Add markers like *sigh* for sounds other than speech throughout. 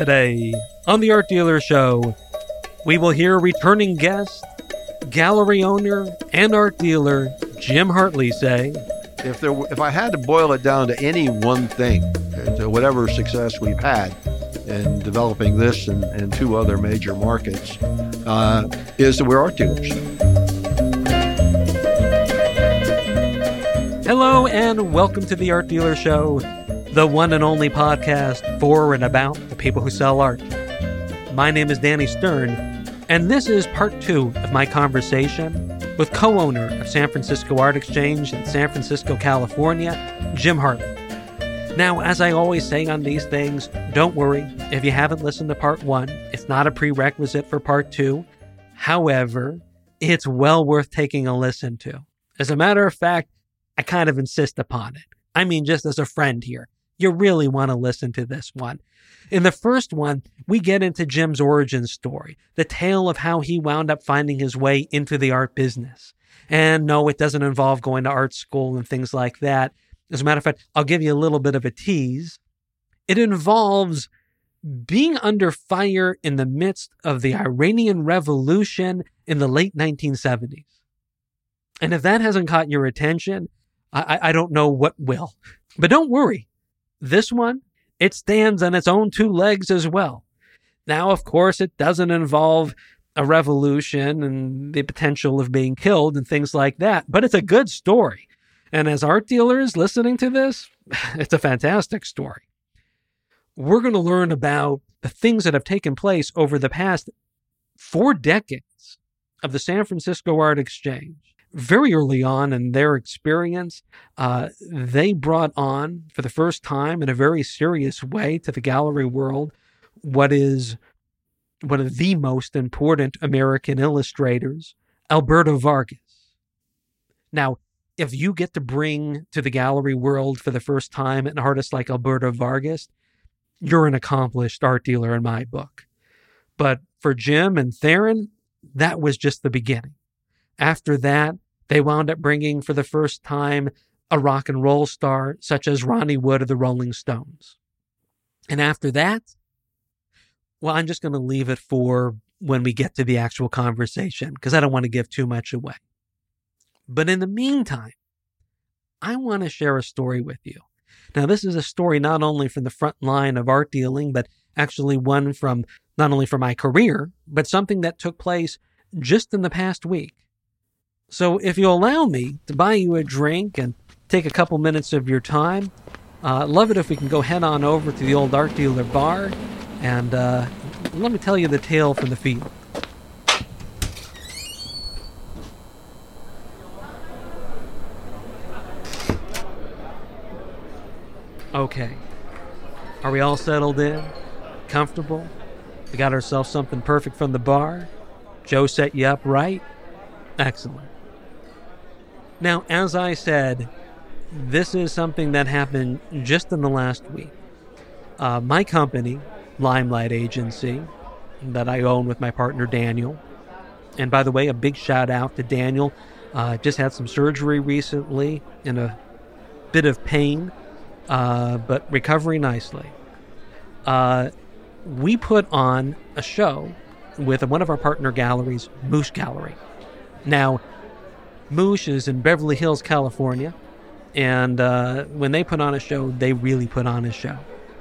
Today, on the Art Dealer Show, we will hear returning guest, gallery owner, and art dealer Jim Hartley say, If there, if I had to boil it down to any one thing, to whatever success we've had in developing this and, and two other major markets, uh, is that we're art dealers. Hello, and welcome to the Art Dealer Show, the one and only podcast for and about people who sell art. My name is Danny Stern, and this is part two of my conversation with co owner of San Francisco Art Exchange in San Francisco, California, Jim Hartley. Now, as I always say on these things, don't worry if you haven't listened to part one, it's not a prerequisite for part two. However, it's well worth taking a listen to. As a matter of fact, I kind of insist upon it. I mean, just as a friend here, you really want to listen to this one. In the first one, we get into Jim's origin story, the tale of how he wound up finding his way into the art business. And no, it doesn't involve going to art school and things like that. As a matter of fact, I'll give you a little bit of a tease. It involves being under fire in the midst of the Iranian Revolution in the late 1970s. And if that hasn't caught your attention, I, I don't know what will. But don't worry. This one, it stands on its own two legs as well. Now, of course, it doesn't involve a revolution and the potential of being killed and things like that, but it's a good story. And as art dealers listening to this, *laughs* it's a fantastic story. We're going to learn about the things that have taken place over the past four decades of the San Francisco Art Exchange very early on in their experience, uh, they brought on for the first time in a very serious way to the gallery world what is one of the most important American illustrators, Alberto Vargas. Now, if you get to bring to the gallery world for the first time an artist like Alberto Vargas, you're an accomplished art dealer in my book. But for Jim and Theron, that was just the beginning. After that, they wound up bringing for the first time a rock and roll star such as Ronnie Wood of the Rolling Stones. And after that, well, I'm just going to leave it for when we get to the actual conversation because I don't want to give too much away. But in the meantime, I want to share a story with you. Now, this is a story not only from the front line of art dealing, but actually one from not only from my career, but something that took place just in the past week. So, if you allow me to buy you a drink and take a couple minutes of your time, uh, love it if we can go head on over to the old art dealer bar and uh, let me tell you the tale from the field. Okay. Are we all settled in? Comfortable? We got ourselves something perfect from the bar? Joe set you up right? Excellent. Now, as I said, this is something that happened just in the last week. Uh, my company, Limelight Agency, that I own with my partner Daniel, and by the way, a big shout out to Daniel. Uh, just had some surgery recently in a bit of pain, uh, but recovering nicely. Uh, we put on a show with one of our partner galleries, Mouche Gallery. Now, Mouche is in Beverly Hills, California, and uh, when they put on a show, they really put on a show.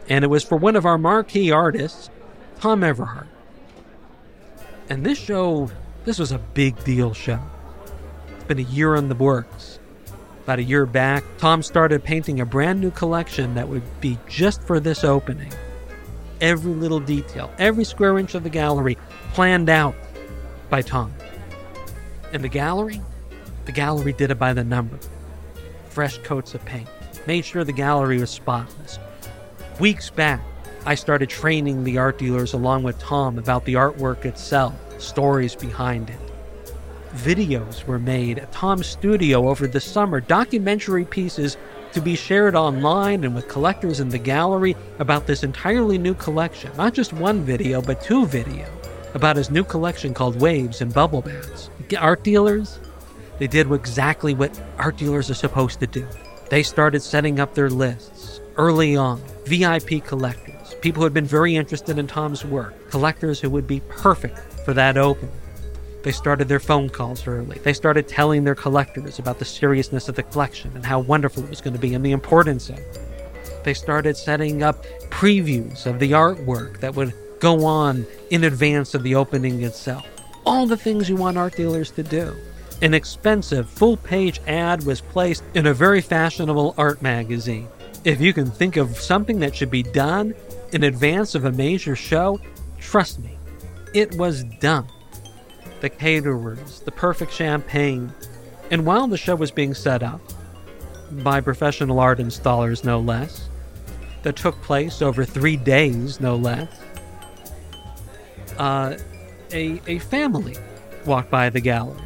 And it was for one of our marquee artists, Tom Everhart. And this show, this was a big deal show. It's been a year in the works. About a year back, Tom started painting a brand new collection that would be just for this opening. Every little detail, every square inch of the gallery planned out by Tom. And the gallery? The gallery did it by the number. Fresh coats of paint. Made sure the gallery was spotless. Weeks back, I started training the art dealers along with Tom about the artwork itself, stories behind it. Videos were made at Tom's studio over the summer, documentary pieces to be shared online and with collectors in the gallery about this entirely new collection. Not just one video, but two video about his new collection called Waves and Bubble Baths. Art dealers, they did exactly what art dealers are supposed to do. They started setting up their lists early on, VIP collectors, people who had been very interested in Tom's work, collectors who would be perfect for that open. They started their phone calls early. They started telling their collectors about the seriousness of the collection and how wonderful it was going to be and the importance of it. They started setting up previews of the artwork that would go on in advance of the opening itself. All the things you want art dealers to do. An expensive full page ad was placed in a very fashionable art magazine. If you can think of something that should be done in advance of a major show, trust me, it was done. The caterers, the perfect champagne, and while the show was being set up, by professional art installers no less, that took place over three days no less, uh, a, a family walked by the gallery.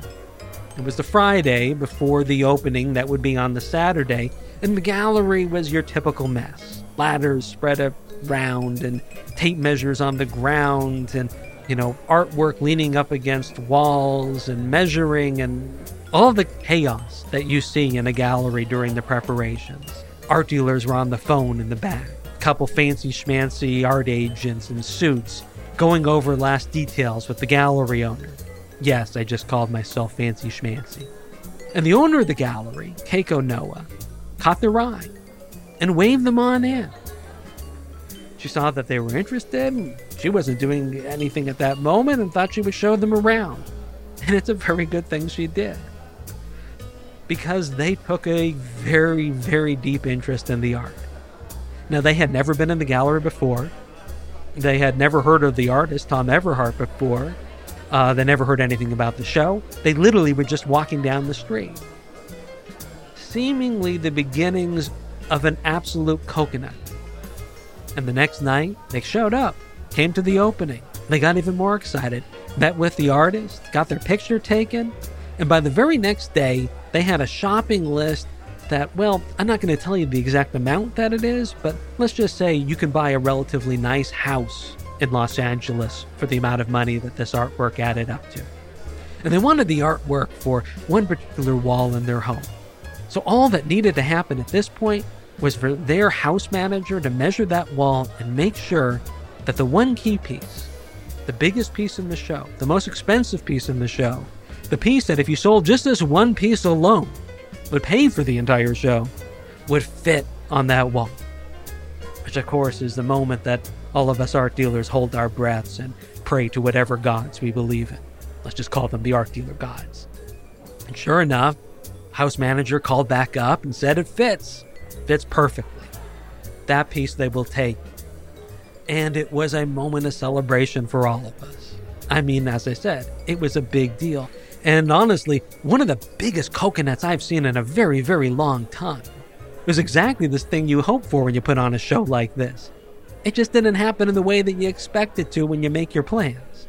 It was the Friday before the opening that would be on the Saturday, and the gallery was your typical mess. Ladders spread around, and tape measures on the ground, and you know, artwork leaning up against walls and measuring, and all the chaos that you see in a gallery during the preparations. Art dealers were on the phone in the back, a couple fancy schmancy art agents in suits going over last details with the gallery owner. Yes, I just called myself fancy schmancy. And the owner of the gallery, Keiko Noah, caught their eye and waved them on in. She saw that they were interested. She wasn't doing anything at that moment and thought she would show them around. And it's a very good thing she did. Because they took a very, very deep interest in the art. Now, they had never been in the gallery before. They had never heard of the artist, Tom Everhart, before. Uh, they never heard anything about the show. They literally were just walking down the street. Seemingly the beginnings of an absolute coconut. And the next night, they showed up, came to the opening. They got even more excited, met with the artist, got their picture taken, and by the very next day, they had a shopping list that, well, I'm not going to tell you the exact amount that it is, but let's just say you can buy a relatively nice house in Los Angeles for the amount of money that this artwork added up to. And they wanted the artwork for one particular wall in their home. So all that needed to happen at this point was for their house manager to measure that wall and make sure that the one key piece, the biggest piece in the show, the most expensive piece in the show, the piece that if you sold just this one piece alone would pay for the entire show, would fit on that wall. Which, of course, is the moment that all of us art dealers hold our breaths and pray to whatever gods we believe in. Let's just call them the art dealer gods. And sure enough, house manager called back up and said it fits fits perfectly. That piece they will take. And it was a moment of celebration for all of us. I mean, as I said, it was a big deal. And honestly, one of the biggest coconuts I've seen in a very, very long time. It was exactly this thing you hope for when you put on a show like this. It just didn't happen in the way that you expect it to when you make your plans.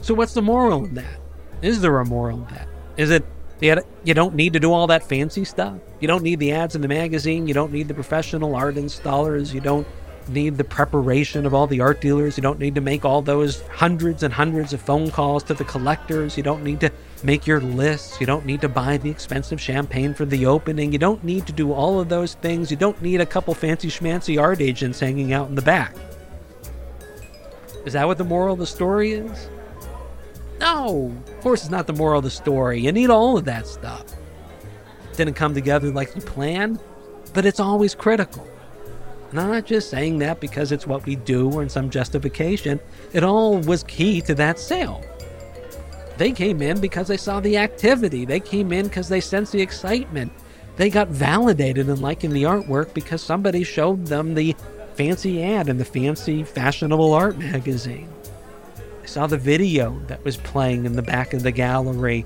So, what's the moral in that? Is there a moral in that? Is it you don't need to do all that fancy stuff. You don't need the ads in the magazine. You don't need the professional art installers. You don't need the preparation of all the art dealers. You don't need to make all those hundreds and hundreds of phone calls to the collectors. You don't need to make your lists. You don't need to buy the expensive champagne for the opening. You don't need to do all of those things. You don't need a couple fancy schmancy art agents hanging out in the back. Is that what the moral of the story is? No, of course, it's not the moral of the story. You need all of that stuff. It Didn't come together like you planned, but it's always critical. And I'm not just saying that because it's what we do or in some justification. It all was key to that sale. They came in because they saw the activity. They came in because they sensed the excitement. They got validated in liking the artwork because somebody showed them the fancy ad in the fancy fashionable art magazine. I saw the video that was playing in the back of the gallery.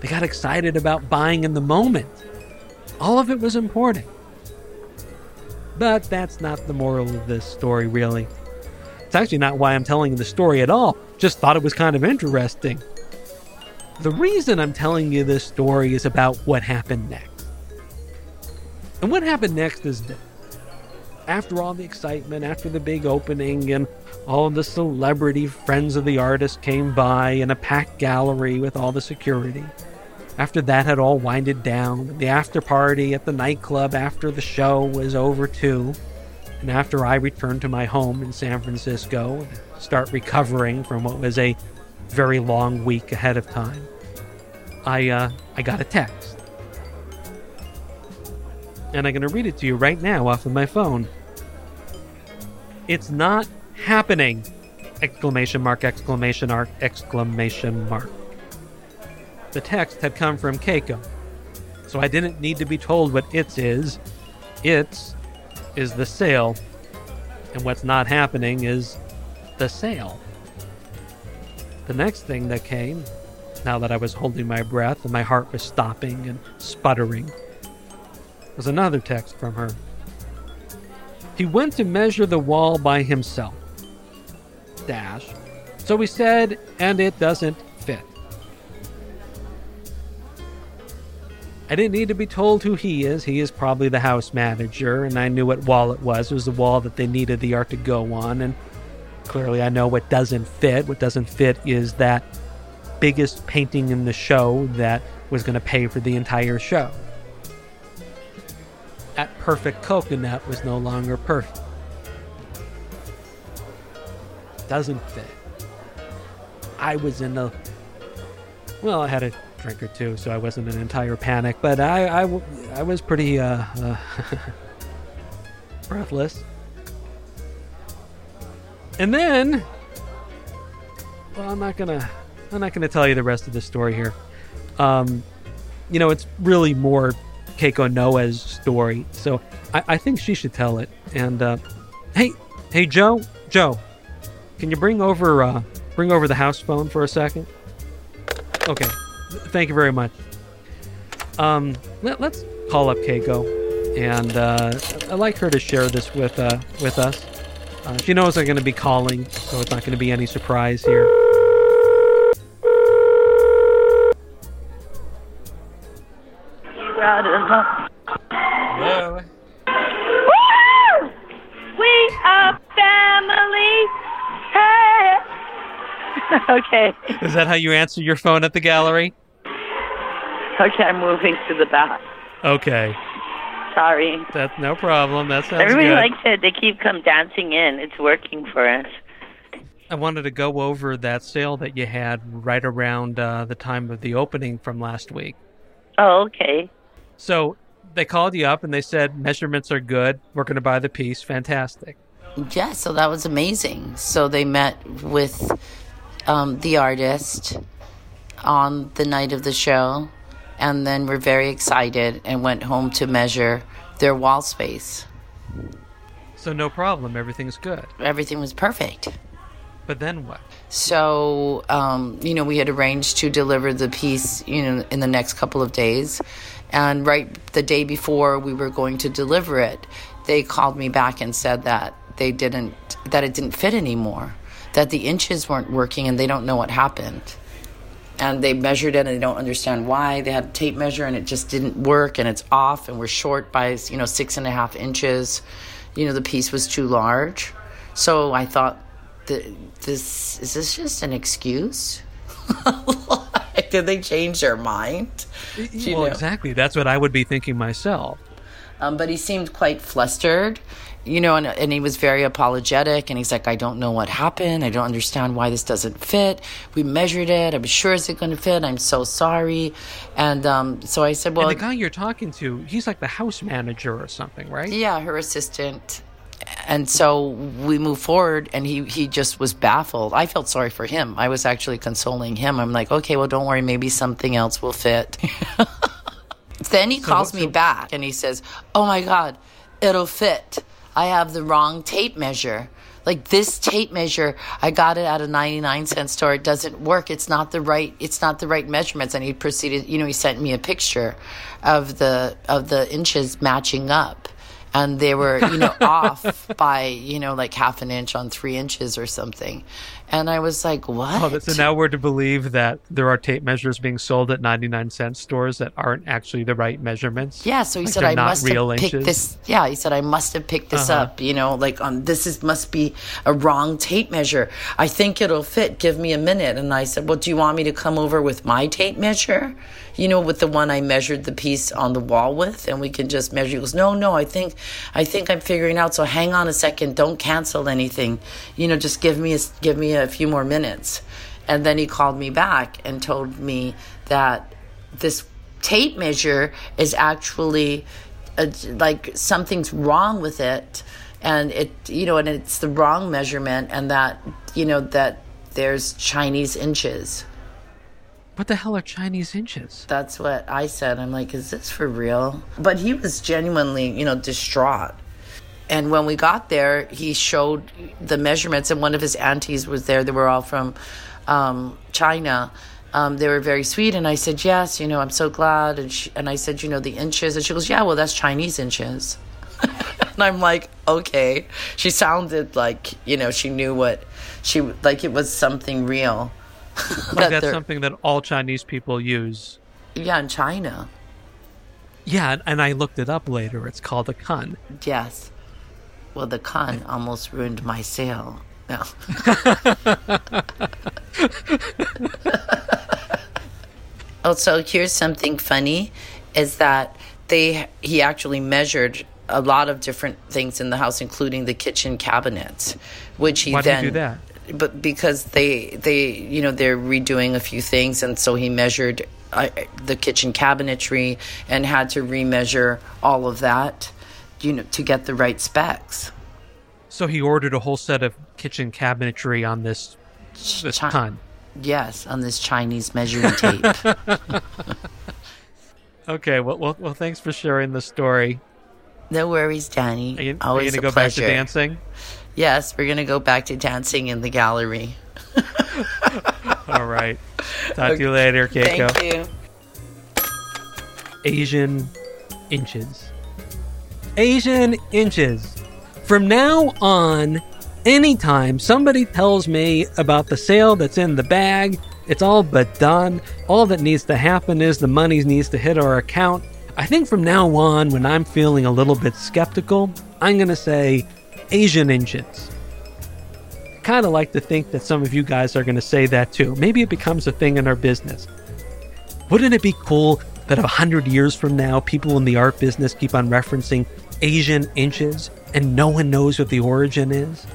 They got excited about buying in the moment. All of it was important. But that's not the moral of this story, really. It's actually not why I'm telling the story at all. Just thought it was kind of interesting. The reason I'm telling you this story is about what happened next. And what happened next is this. After all the excitement, after the big opening, and all the celebrity friends of the artist came by in a packed gallery with all the security. After that had all winded down, the after party at the nightclub after the show was over too. And after I returned to my home in San Francisco and start recovering from what was a very long week ahead of time, I uh, I got a text. And I'm going to read it to you right now off of my phone. It's not happening! Exclamation mark, exclamation mark, exclamation mark. The text had come from Keiko, so I didn't need to be told what its is. Its is the sale, and what's not happening is the sale. The next thing that came, now that I was holding my breath and my heart was stopping and sputtering, was another text from her. He went to measure the wall by himself. Dash. So he said, and it doesn't fit. I didn't need to be told who he is. He is probably the house manager, and I knew what wall it was. It was the wall that they needed the art to go on, and clearly I know what doesn't fit. What doesn't fit is that biggest painting in the show that was going to pay for the entire show. That perfect coconut was no longer perfect. Doesn't fit. I was in a. Well, I had a drink or two, so I wasn't in an entire panic, but I, I was pretty uh, uh, *laughs* breathless. And then, well, I'm not gonna, I'm not gonna tell you the rest of the story here. Um, you know, it's really more Keiko Noah's story, so I, I think she should tell it. And uh, hey, hey, Joe, Joe, can you bring over, uh, bring over the house phone for a second? Okay, thank you very much. Um, let, us call up Keiko, and uh, I'd like her to share this with uh, with us. Uh, she knows I'm going to be calling, so it's not going to be any surprise here. Hello. Woo! We are family. Hey. *laughs* okay. Is that how you answer your phone at the gallery? Okay, I'm moving to the back. Okay, Sorry. that's no problem. That sounds Everybody good. likes it. They keep come dancing in. It's working for us. I wanted to go over that sale that you had right around uh, the time of the opening from last week. Oh, okay. So they called you up and they said measurements are good. We're going to buy the piece. Fantastic. Yeah, so that was amazing. So they met with um, the artist on the night of the show, and then we were very excited and went home to measure their wall space. So no problem. Everything's good. Everything was perfect. But then what? So, um, you know, we had arranged to deliver the piece, you know, in the next couple of days. And right the day before we were going to deliver it, they called me back and said that they didn't, that it didn't fit anymore, that the inches weren't working and they don't know what happened. And they measured it and they don't understand why. They had a tape measure and it just didn't work and it's off and we're short by, you know, six and a half inches. You know, the piece was too large. So I thought, this is this just an excuse? *laughs* Like, Did they change their mind? You well, know. exactly. That's what I would be thinking myself. Um, but he seemed quite flustered, you know, and, and he was very apologetic. And he's like, I don't know what happened. I don't understand why this doesn't fit. We measured it. I'm sure it's going to fit. I'm so sorry. And um, so I said, well, and the guy you're talking to, he's like the house manager or something, right? yeah, her assistant. And so we moved forward, and he, he just was baffled. I felt sorry for him. I was actually consoling him. I'm like, okay, well, don't worry. Maybe something else will fit. *laughs* then he calls me so- back and he says, oh my God, it'll fit. I have the wrong tape measure. Like this tape measure, I got it at a 99 cent store. It doesn't work. It's not the right, it's not the right measurements. And he proceeded, you know, he sent me a picture of the, of the inches matching up and they were you know *laughs* off by you know like half an inch on three inches or something and i was like what Oh, so now we're to believe that there are tape measures being sold at 99 cent stores that aren't actually the right measurements. yeah so he Like said i must have picked inches? this yeah he said i must have picked this Uh-huh. up you know like on this is must be a wrong tape measure i think it'll fit give me a minute and i said well do you want me to come over with my tape measure you know with the one i measured the piece on the wall with and we can just measure he goes no no i think I think I'm figuring out. So hang on a second. Don't cancel anything. You know, just give me a, give me a few more minutes. And then he called me back and told me that this tape measure is actually a, like something's wrong with it. And it you know and it's the wrong measurement and that you know that there's chinese inches. What the hell are Chinese inches? that's what i said. I'm like is this for real? But he was genuinely you know distraught and when we got there he showed the measurements and one of his aunties was there they were all from um, china um, they were very sweet and i said yes you know i'm so glad and, she, and i said you know the inches and she goes yeah well that's chinese inches *laughs* and i'm like okay she sounded like you know she knew what she like it was something real *laughs* Like That that's something that all Chinese people use. yeah in china Yeah, and- I looked it up later. It's called a kun. Yes. Well, the con almost ruined my sale. No. *laughs* also, here's something funny is that they he actually measured a lot of different things in the house including the kitchen cabinets which he Why did he then do that? but because they they you know they're redoing a few things and so he measured uh, the kitchen cabinetry and had to remeasure all of that you know to get the right specs So he ordered a whole set of kitchen cabinetry on this this Chi- ton. yes on this chinese measuring tape *laughs* *laughs* Okay, well, well, well, thanks for sharing the story. no worries danny Are you, are you gonna a go back to dancing? yes we're gonna go back to dancing in the gallery *laughs* All right. Talk to you later, Keiko. thank you Asian inches. Asian inches. From now on, anytime somebody tells me about the sale that's in the bag, it's all but done. All that needs to happen is the money needs to hit our account. I think from now on, when I'm feeling a little bit skeptical, I'm going to say Asian inches. Kind of like to think that some of you guys are going to say that too. Maybe it becomes a thing in our business. Wouldn't it be cool that a hundred years from now, people in the art business keep on referencing Asian inches and no one knows what the origin is?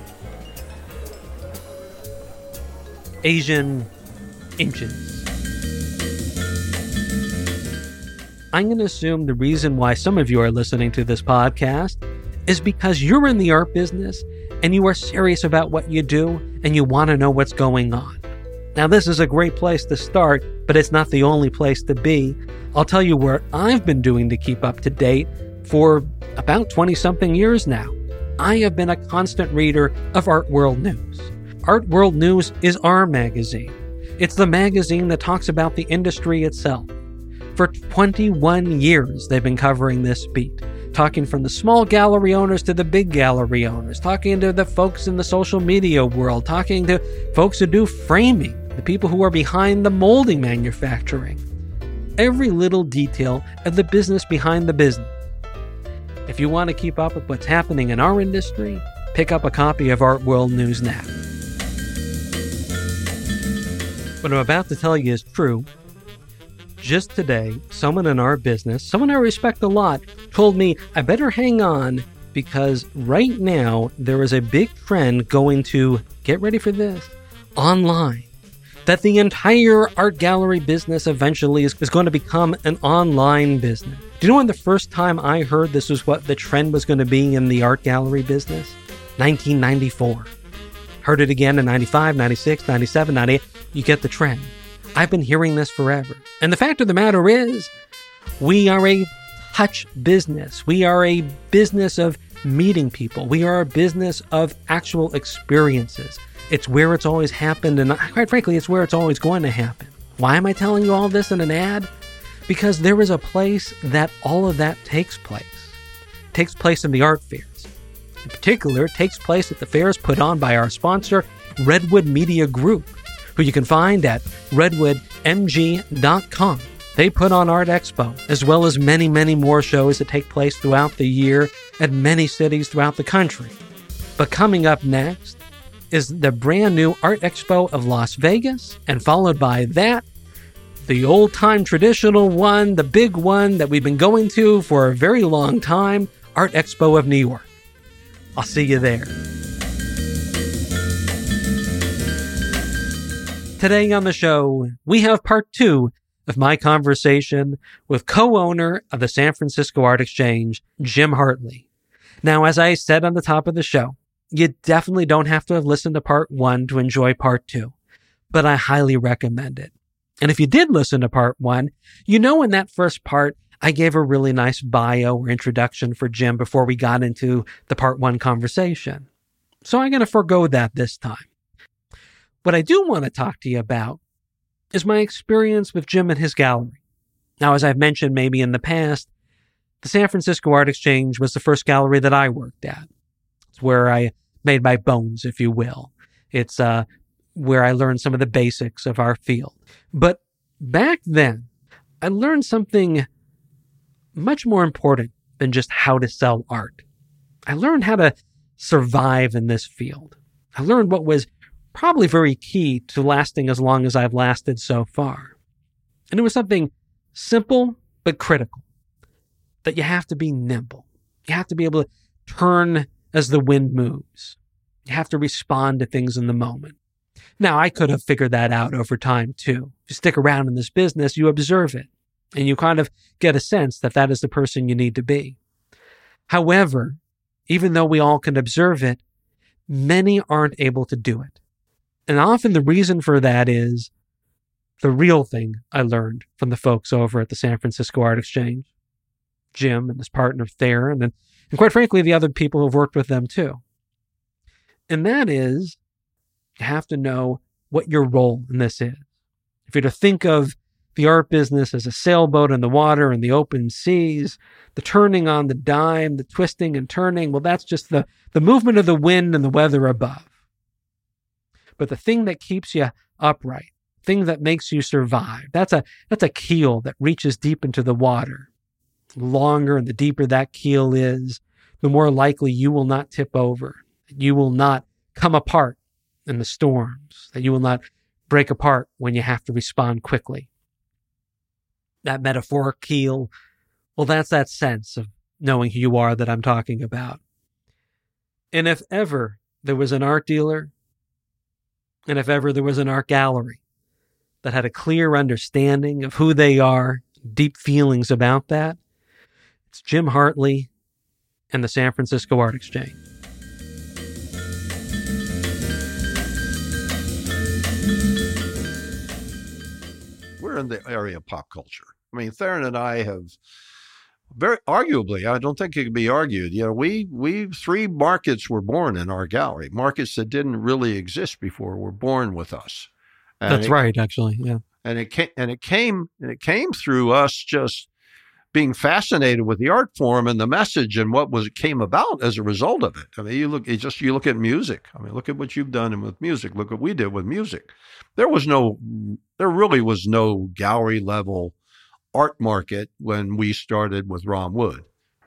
Asian inches. I'm going to assume the reason why some of you are listening to this podcast is because you're in the art business and you are serious about what you do and you want to know what's going on. Now, this is a great place to start, but it's not the only place to be. I'll tell you where I've been doing to keep up to date for about 20 something years now. I have been a constant reader of Art World News. Art World News is our magazine. It's the magazine that talks about the industry itself. For 21 years, they've been covering this beat, talking from the small gallery owners to the big gallery owners, talking to the folks in the social media world, talking to folks who do framing, the people who are behind the molding manufacturing. Every little detail of the business behind the business. If you want to keep up with what's happening in our industry, pick up a copy of Art World News now. What I'm about to tell you is true. Just today, someone in our business, someone I respect a lot, told me I better hang on because right now there is a big trend going to get ready for this online. That the entire art gallery business eventually is, is going to become an online business. Do you know when the first time I heard this was what the trend was going to be in the art gallery business? 1994. Heard it again in 95, 96, 97, 98. You get the trend. I've been hearing this forever. And the fact of the matter is, we are a touch business. We are a business of meeting people. We are a business of actual experiences. It's where it's always happened, and quite frankly, it's where it's always going to happen. Why am I telling you all this in an ad? Because there is a place that all of that takes place. It takes place in the art fairs. In particular, it takes place at the fairs put on by our sponsor, Redwood Media Group, who you can find at redwoodmg.com. They put on Art Expo, as well as many, many more shows that take place throughout the year at many cities throughout the country. But coming up next is the brand new Art Expo of Las Vegas, and followed by that, the old time traditional one, the big one that we've been going to for a very long time, Art Expo of New York. I'll see you there. Today on the show, we have part two of my conversation with co owner of the San Francisco Art Exchange, Jim Hartley. Now, as I said on the top of the show, you definitely don't have to have listened to part one to enjoy part two, but I highly recommend it. And if you did listen to part one, you know in that first part, I gave a really nice bio or introduction for Jim before we got into the part one conversation. So I'm going to forego that this time. What I do want to talk to you about is my experience with Jim and his gallery. Now, as I've mentioned maybe in the past, the San Francisco Art Exchange was the first gallery that I worked at. It's where I made my bones, if you will. It's uh, where I learned some of the basics of our field. But back then, I learned something much more important than just how to sell art. I learned how to survive in this field. I learned what was probably very key to lasting as long as I've lasted so far. And it was something simple but critical that you have to be nimble. You have to be able to turn as the wind moves. You have to respond to things in the moment. Now, I could have figured that out over time too. If you stick around in this business, you observe it and you kind of get a sense that that is the person you need to be. However, even though we all can observe it, many aren't able to do it. And often the reason for that is the real thing I learned from the folks over at the San Francisco Art Exchange, Jim and his partner Theron, and, and quite frankly, the other people who've worked with them too. And that is, you have to know what your role in this is. If you're to think of the art business as a sailboat in the water and the open seas, the turning on the dime, the twisting and turning, well, that's just the, the movement of the wind and the weather above. But the thing that keeps you upright, thing that makes you survive, that's a, that's a keel that reaches deep into the water. Longer and the deeper that keel is, the more likely you will not tip over. You will not come apart in the storms, that you will not break apart when you have to respond quickly that metaphoric keel. Well, that's that sense of knowing who you are that I'm talking about. And if ever there was an art dealer, and if ever there was an art gallery that had a clear understanding of who they are, deep feelings about that, it's Jim Hartley and the San Francisco Art Exchange. We're in the area of pop culture. I mean, Theron and I have very arguably, I don't think it can be argued. You know, we we three markets were born in our gallery. Markets that didn't really exist before were born with us. And That's it, right, actually. Yeah. And it came and it came and it came through us just being fascinated with the art form and the message and what was came about as a result of it. I mean, you look you just you look at music. I mean, look at what you've done with music. Look what we did with music. There was no there really was no gallery level art market when we started with Ron Wood.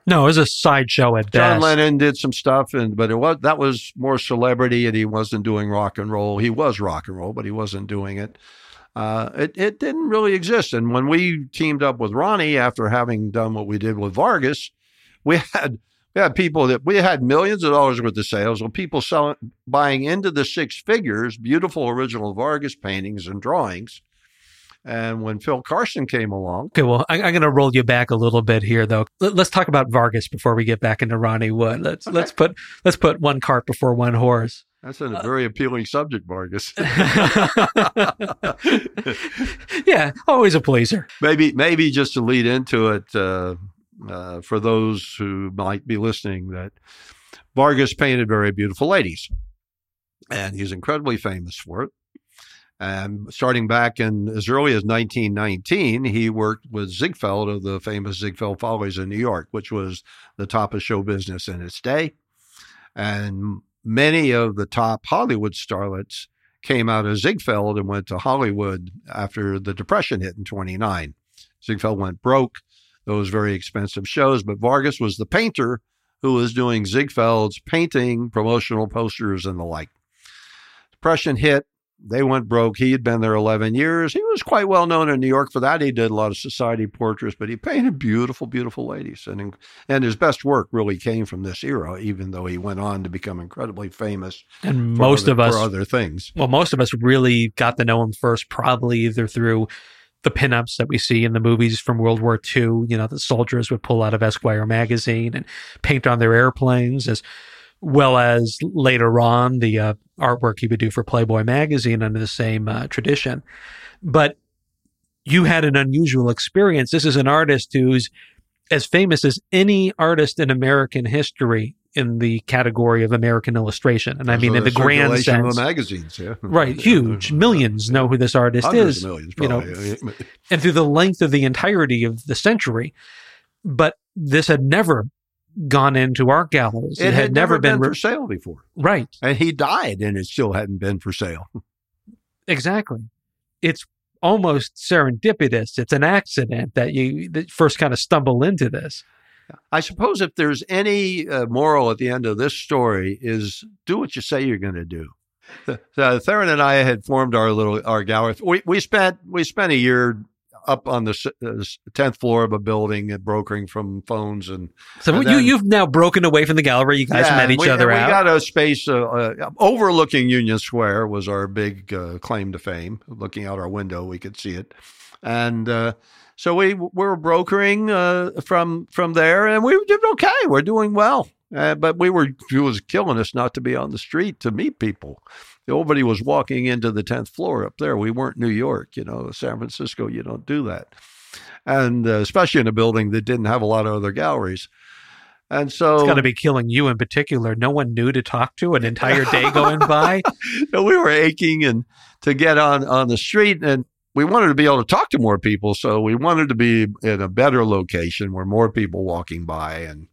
No, it was a sideshow at best. John best. Lennon did some stuff, and but it was that was more celebrity, and he wasn't doing rock and roll. He was rock and roll, but he wasn't doing it. Uh, it it didn't really exist. And when we teamed up with Ronnie after having done what we did with Vargas, we *laughs* had we had people that we had millions of dollars worth of sales with people selling buying into the six figures, beautiful original Vargas paintings and drawings and when Phil Carson came along. Okay, well, I, am going to roll you back a little bit here, though. Let, us talk about Vargas before we get back into Ronnie Wood. Let's okay. let's put let's put one cart before one horse. That's a very appealing subject, Vargas. *laughs* yeah, always a pleaser. Maybe maybe just to lead into it uh, uh, for those who might be listening, that Vargas painted very beautiful ladies, and he's incredibly famous for it. And starting back in as early as 1919, he worked with Ziegfeld of the famous Ziegfeld Follies in New York, which was the top of show business in its day. And many of the top Hollywood starlets came out of Ziegfeld and went to Hollywood after the Depression hit in 29. Ziegfeld went broke, those very expensive shows, but Vargas was the painter who was doing Ziegfeld's painting, promotional posters, and the like. Depression hit, they went broke. He had been there 11 years. He was quite well known in New York for that. He did a lot of society portraits, but he painted beautiful, beautiful ladies. And, and his best work really came from this era, even though he went on to become incredibly famous. And most other, of us, for other things. Well, most of us really got to know him first, probably either through the pinups that we see in the movies from World War II. You know, the soldiers would pull out of Esquire magazine and paint on their airplanes as well as later on the uh, artwork he would do for Playboy magazine under the same uh, tradition. But you had an unusual experience. This is an artist who's as famous as any artist in American history in the category of American illustration. And I mean, So in the grand circulation of sense. the magazines, yeah. Right, *laughs* huge. Millions know who this artist Hundreds is. of millions, you know, and through the length of the entirety of the century. But this had never gone into art galleries. it had never been, for sale before. right. And he died and it still hadn't been for sale. *laughs* Exactly. It's almost serendipitous. It's an accident that you that first kind of stumble into this. I suppose if there's any uh, moral at the end of this story is do what you say you're going to do. So Theron and I had formed our little our gallery. We we spent we spent a year up on the uh, tenth floor of a building, uh, brokering from phones and So And you then- you've now broken away from the gallery. You guys Yeah, met each we, other and out. We got a space uh, uh, overlooking Union Square was our big uh, claim to fame. Looking out our window, we could see it, and uh, so we, we were brokering uh, from from there, and we did okay. We're doing well, uh, but we were it was killing us not to be on the street to meet people. Nobody was walking into the tenth floor up there. We weren't New York, you know, San Francisco. You don't do that, and uh, especially in a building that didn't have a lot of other galleries. And so it's going to be killing you in particular. No one knew to talk to an entire day going by. *laughs* so we were aching and to get on on the street and we wanted to be able to talk to more people so we wanted to be in a better location where more people walking by and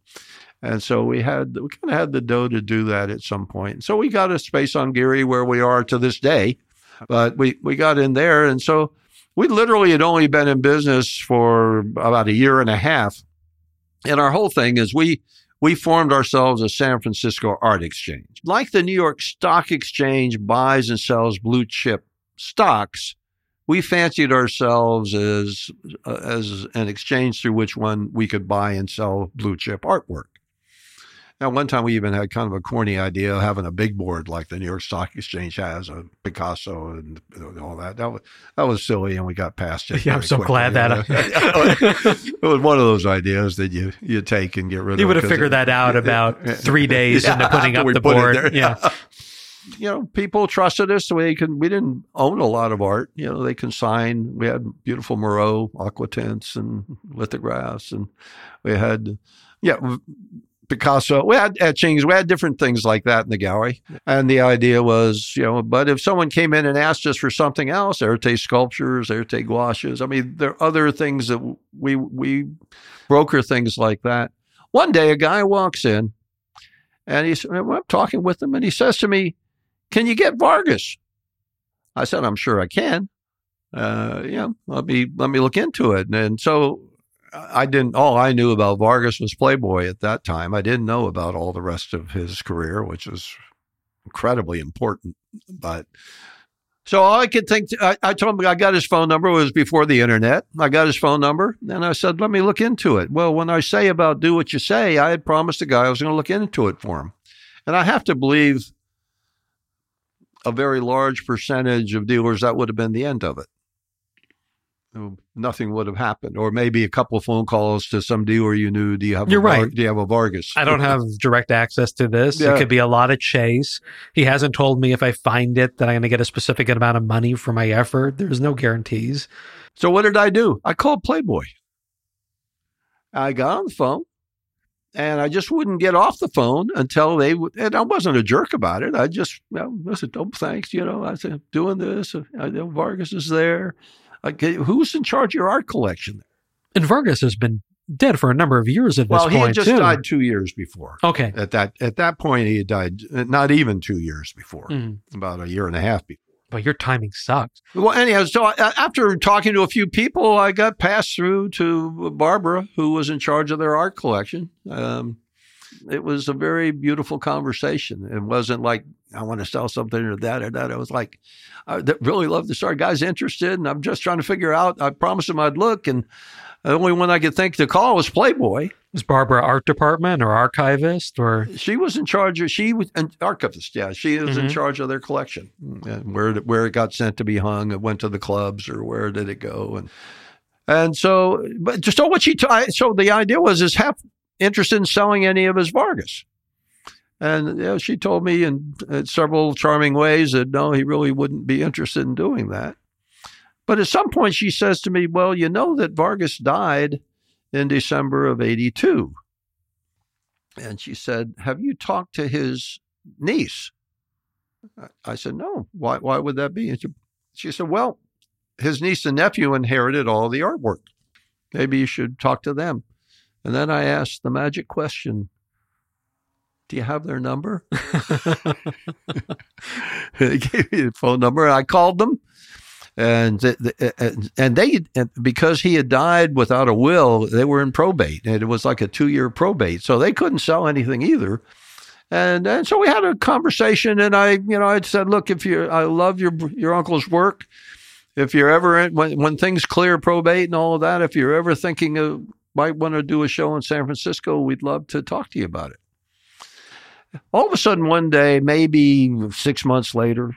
and so we had we kind of had the dough to do that at some point so we got a space on geary where we are to this day but we we got in there and so we literally had only been in business for about a year and a half and our whole thing is we we formed ourselves a San Francisco art exchange. Like the New York Stock Exchange buys and sells blue chip stocks, we fancied ourselves as uh, as an exchange through which one we could buy and sell blue chip artwork. Now, one time we even had kind of a corny idea of having a big board like the New York Stock Exchange has, a Picasso and all that. That was that was silly, and we got past it. *laughs* Yeah, I'm so quickly. glad that *laughs* it was one of those ideas that you you take and get rid of. You would have figured it- that out *laughs* about three days Yeah, into putting up the board. Yeah. you know, people trusted us. So we could, we didn't own a lot of art. You know, they consigned. We had beautiful Miró aqua tints and lithographs, and we had, yeah, Picasso. We had etchings. We had different things like that in the gallery. And the idea was, you know, but if someone came in and asked us for something else, Erté sculptures, Erté gouaches. I mean, there are other things that we we broker things like that. One day, a guy walks in, and he's I'm talking with him, and he says to me, "Can you get Vargas?" I said, "I'm sure I can." Uh, yeah, let me let me look into it. And, and so I didn't. All I knew about Vargas was Playboy at that time. I didn't know about all the rest of his career, which was incredibly important. But so all I could think, I, I told him I got his phone number. It was before the internet. I got his phone number, and I said, "Let me look into it." Well, when I say about do what you say, I had promised the guy I was going to look into it for him, and I have to believe a very large percentage of dealers that would have been the end of it. Nothing would have happened, or maybe a couple of phone calls to some dealer you knew. Do you have? You're a Var- right. Do you have a Vargas? I don't have direct access to this. Yeah. It could be a lot of chase. He hasn't told me if I find it that I'm going to get a specific amount of money for my effort. There's no guarantees. So what did I do? I called Playboy. I got on the phone and I just wouldn't get off the phone until they would, and I wasn't a jerk about it. I just, you know, I said, oh, thanks. You know, I said, doing this. Uh, I know Vargas is there. Okay, who's in charge of your art collection? And Vargas has been dead for a number of years at Well, this point. Well, he had just too. died two years before. Okay. At that at that point, he had died not even two years before, Mm. about a year and a half before. But your timing sucks. Well, anyhow, so after talking to a few people, I got passed through to Barbara, who was in charge of their art collection. Um, it was a very beautiful conversation. It wasn't like I want to sell something or that or that. It was like I really love the story. Guy's interested, and I'm just trying to figure out. I promised him I'd look, and the only one I could think to call was Playboy. Was Barbara art department or archivist or? She was in charge of. She was an archivist. Yeah, she was mm-hmm. in charge of their collection and where where it got sent to be hung. It went to the clubs or where did it go and. And so, but just so what she, t- so the idea was is have interested in selling any of his Vargas. And you know, she told me in, in several charming ways that no, he really wouldn't be interested in doing that. But at some point, she says to me, Well, you know that Vargas died in December of 82. And she said, Have you talked to his niece? I said, No. Why, why would that be? She said, Well, his niece and nephew inherited all the artwork. Maybe you should talk to them. And then I asked the magic question Do you have their number? *laughs* they gave me the phone number. I called them. And and they because he had died without a will, they were in probate, and it was like a two year probate, so they couldn't sell anything either. And and so we had a conversation, and I you know I said, look, if you I love your your uncle's work, if you're ever when when things clear probate and all of that, if you're ever thinking of might want to do a show in San Francisco, we'd love to talk to you about it. All of a sudden, one day, maybe six months later,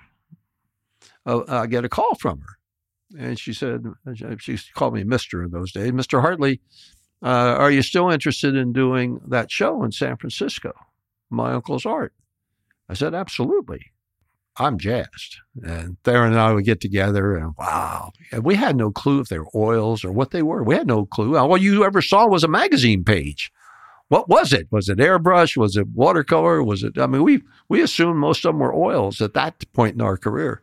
uh, I get a call from her. And she said, she called me Mr. in those days, Mr. Hartley, uh, are you still interested in doing that show in San Francisco, My Uncle's Art? I said, absolutely. I'm jazzed. And Theron and I would get together and wow. And we had no clue if they were oils or what they were. We had no clue. All you ever saw was a magazine page. What was it? Was it airbrush? Was it watercolor? Was it, I mean, we, we assumed most of them were oils at that point in our career.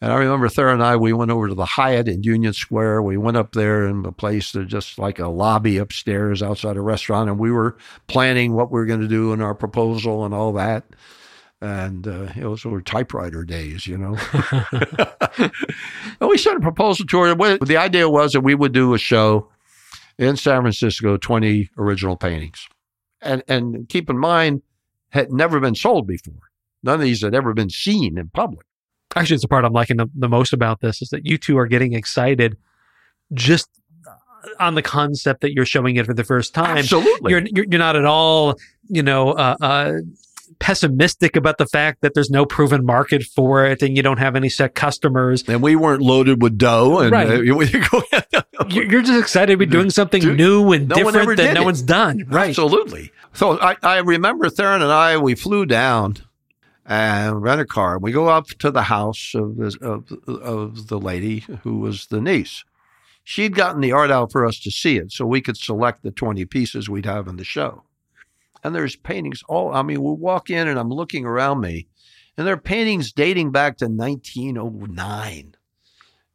And I remember Theron and I, we went over to the Hyatt in Union Square. We went up there in a place that just like a lobby upstairs outside a restaurant. And we were planning what we were going to do in our proposal and all that and uh, those were typewriter days, you know. *laughs* *laughs* and we sent a proposal to her. The idea was that we would do a show in San Francisco, 20 original paintings. And, and keep in mind, had never been sold before. None of these had ever been seen in public. Actually, it's the part I'm liking the, the most about this is that you two are getting excited just on the concept that you're showing it for the first time. Absolutely. You're, you're, you're not at all, you know, uh, uh, pessimistic about the fact that there's no proven market for it and you don't have any set customers. And we weren't loaded with dough. And right. uh, *laughs* you're just excited to be doing something Dude, new and no different that no it. one's done. Right. Absolutely. So I, I remember Theron and I, we flew down and rent a car. And we go up to the house of, the, of, of the lady who was the niece. She'd gotten the art out for us to see it so we could select the 20 pieces we'd have in the show and there's paintings all I mean, we walk in and I'm looking around me, and there are paintings dating back to 1909.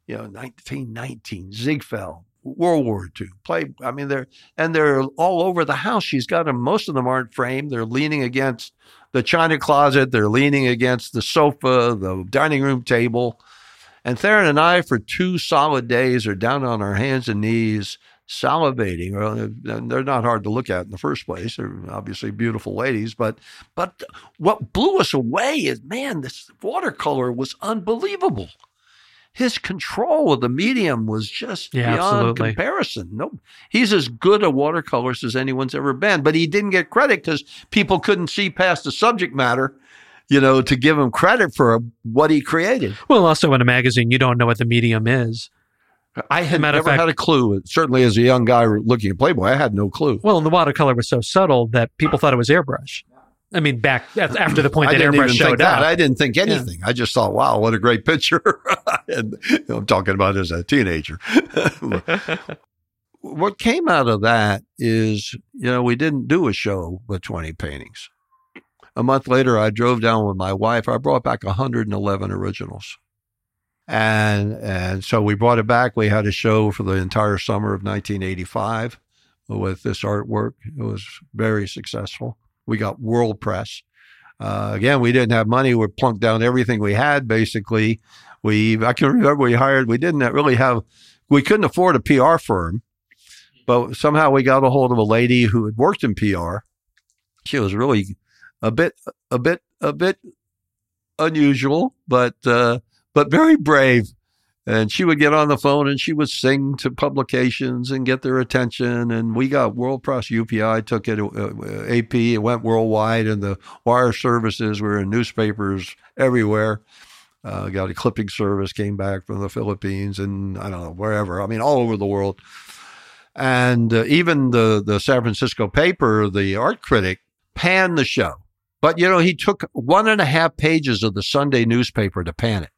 You know, 1919, Ziegfeld, World War II. Play, I mean, they're and they're all over the house. She's got them. Most of them aren't framed. They're leaning against the china closet. They're leaning against the sofa, the dining room table. And Theron and I, for two solid days, are down on our hands and knees salivating. Well, uh, they're not hard to look at in the first place. They're obviously beautiful ladies, but but what blew us away is man, this watercolor was unbelievable. His control of the medium was just yeah, beyond absolutely. comparison. No, he's as good a watercolorist as anyone's ever been, but he didn't get credit because people couldn't see past the subject matter you know, to give him credit for what he created. Well, also in a magazine, you don't know what the medium is. I had never fact, had a clue. Certainly, as a young guy looking at Playboy, I had no clue. Well, and the watercolor was so subtle that people thought it was airbrush. I mean, back after the point that airbrush showed up. I didn't think anything. Yeah. I just thought, "Wow, what a great picture!" *laughs* and you know, I'm talking about as a teenager. *laughs* what came out of that is, you know, we didn't do a show with 20 paintings. A month later, I drove down with my wife. I brought back 111 originals. And, and so we brought it back. We had a show for the entire summer of 1985 with this artwork. It was very successful. We got world press. Uh, again, we didn't have money. We plunked down everything we had, basically. We, I can remember we hired, we didn't really have, we couldn't afford a PR firm, but somehow we got a hold of a lady who had worked in PR She was really a bit, a bit, a bit unusual, but uh, but very brave. And she would get on the phone and she would sing to publications and get their attention. And we got World Press UPI took it, uh, AP, it went worldwide, and the wire services were in newspapers everywhere. Uh, got a clipping service, came back from the Philippines and I don't know, wherever. I mean, all over the world. And uh, even the, the San Francisco paper, the art critic, panned the show. But, you know, he took one and a half pages of the Sunday newspaper to pan it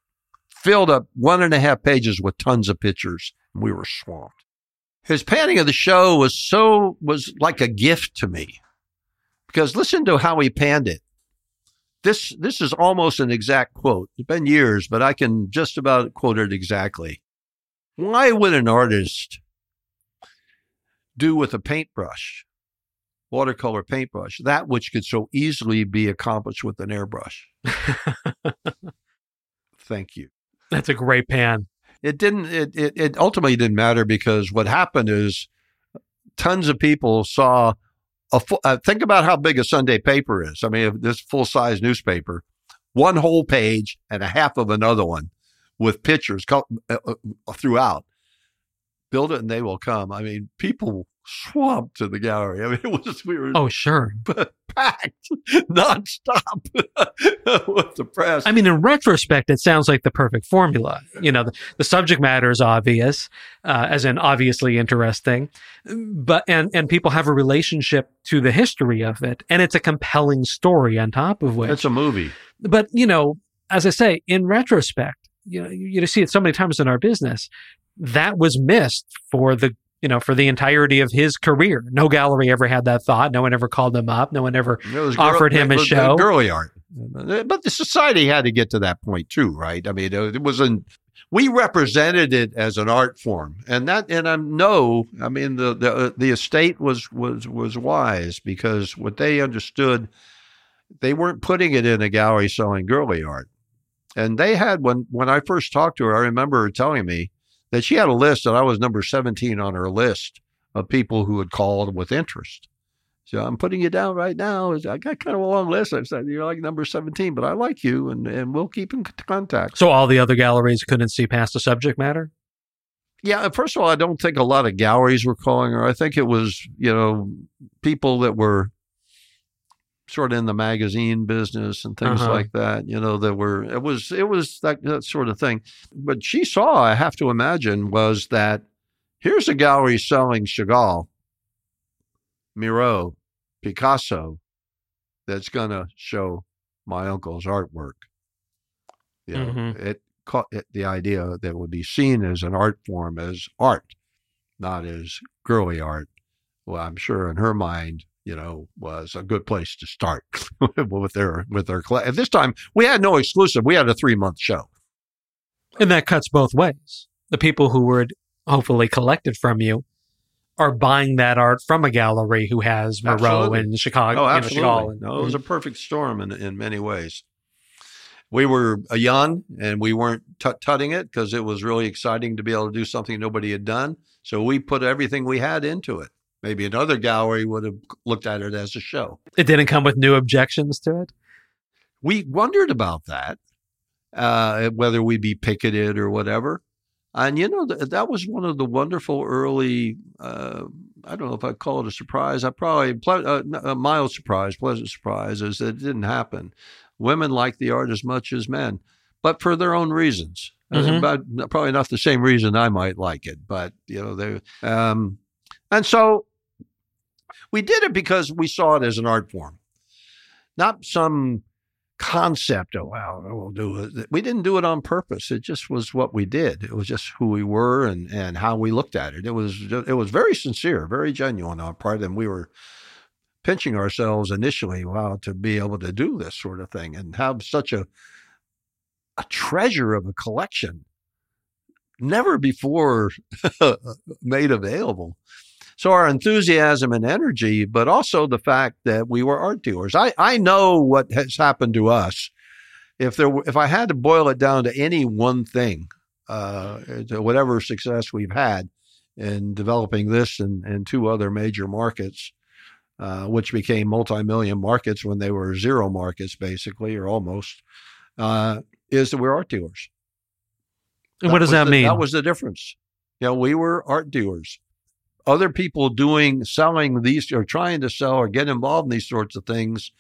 filled up one and a half pages with tons of pictures. And we were swamped. His panning of the show was so, was like a gift to me because listen to how he panned it. This, this is almost an exact quote. It's been years, but I can just about quote it exactly. Why would an artist do with a paintbrush, watercolor paintbrush, that which could so easily be accomplished with an airbrush? *laughs* Thank you. That's a great pan. It didn't. It, it it ultimately didn't matter because what happened is tons of people saw a. Full, uh, think about how big a Sunday paper is. I mean, this full size newspaper, one whole page and a half of another one with pictures uh, uh, throughout. Build it and they will come. I mean, people swamped to the gallery. I mean, it was we were oh sure *laughs* But packed nonstop *laughs* with the press. I mean, in retrospect, it sounds like the perfect formula. You know, the, the subject matter is obvious, uh, as in obviously interesting, but and and people have a relationship to the history of it, and it's a compelling story on top of which it's a movie. But you know, as I say, in retrospect, you know, you see it so many times in our business that was missed for the you know, for the entirety of his career. No gallery ever had that thought. No one ever called him up. No one ever offered him a show. Girly art. But the society had to get to that point too, right? I mean, it wasn't. We represented it as an art form, and that, and I know, I mean, the the uh, the estate was was was wise because what they understood, they weren't putting it in a gallery selling girly art, and they had when when I first talked to her, I remember her telling me that she had a list and I was number 17 on her list of people who had called with interest. So I'm putting you down right now. I got kind of a long list. I said, you're like number 17, but I like you and, and we'll keep in contact. So all the other galleries couldn't see past the subject matter? Yeah, first of all, I don't think a lot of galleries were calling her. I think it was, you know, people that were sort of in the magazine business and things uh-huh. like that. You know, that were it was it was that that sort of thing. But she saw, I have to imagine, was that here's a gallery selling Chagall, Miró, Picasso, that's going to show my uncle's artwork. You know, mm-hmm. it caught it, the idea that would be seen as an art form as art, not as girly art. Well, I'm sure in her mind, you know, was a good place to start *laughs* with their with their class. At this time, we had no exclusive. We had a three month show, and that cuts both ways. The people who were hopefully collected from you are buying that art from a gallery who has Miró in Chicago. Oh, absolutely. You know, and, no, it was a mm-hmm. perfect storm in in many ways. We were uh, young and we weren't tut tutting it because it was really exciting to be able to do something nobody had done. So we put everything we had into it. Maybe another gallery would have looked at it as a show. It didn't come with new objections to it? We wondered about that, uh, whether we'd be picketed or whatever. And, you know, th- that was one of the wonderful early, uh, I don't know if I'd call it a surprise. I probably, ple- uh, a mild surprise, pleasant surprise, is that it didn't happen. Women like the art as much as men, but for their own reasons. Mm-hmm. But probably not the same reason I might like it, but you know, they, um, and so we did it because we saw it as an art form, not some concept. Oh, wow, we'll do it. We didn't do it on purpose. It just was what we did. It was just who we were and, and how we looked at it. It was it was very sincere, very genuine on our part, and we were pinching ourselves initially, wow, to be able to do this sort of thing and have such a a treasure of a collection never before *laughs* made available so our enthusiasm and energy, but also the fact that we were art dealers. I, I know what has happened to us. If there, if I had to boil it down to any one thing, uh, to whatever success we've had in developing this and, and two other major markets, uh, which became multi-million markets when they were zero markets, basically, or almost, uh, is that we're art dealers. And what does that the- mean? That was the difference. You know, we were art dealers. Other people doing, selling these, or trying to sell or get involved in these sorts of things,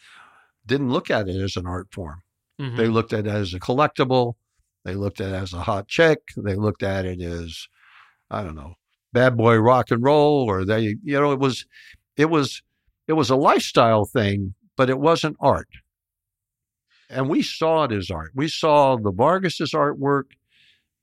didn't look at it as an art form. Mhm. They looked at it as a collectible. They looked at it as a hot chick. They looked at it as, I don't know, bad boy rock and roll, or they, you know, it was, it was, it was a lifestyle thing, but it wasn't art. And we saw it as art. We saw the Vargas's artwork,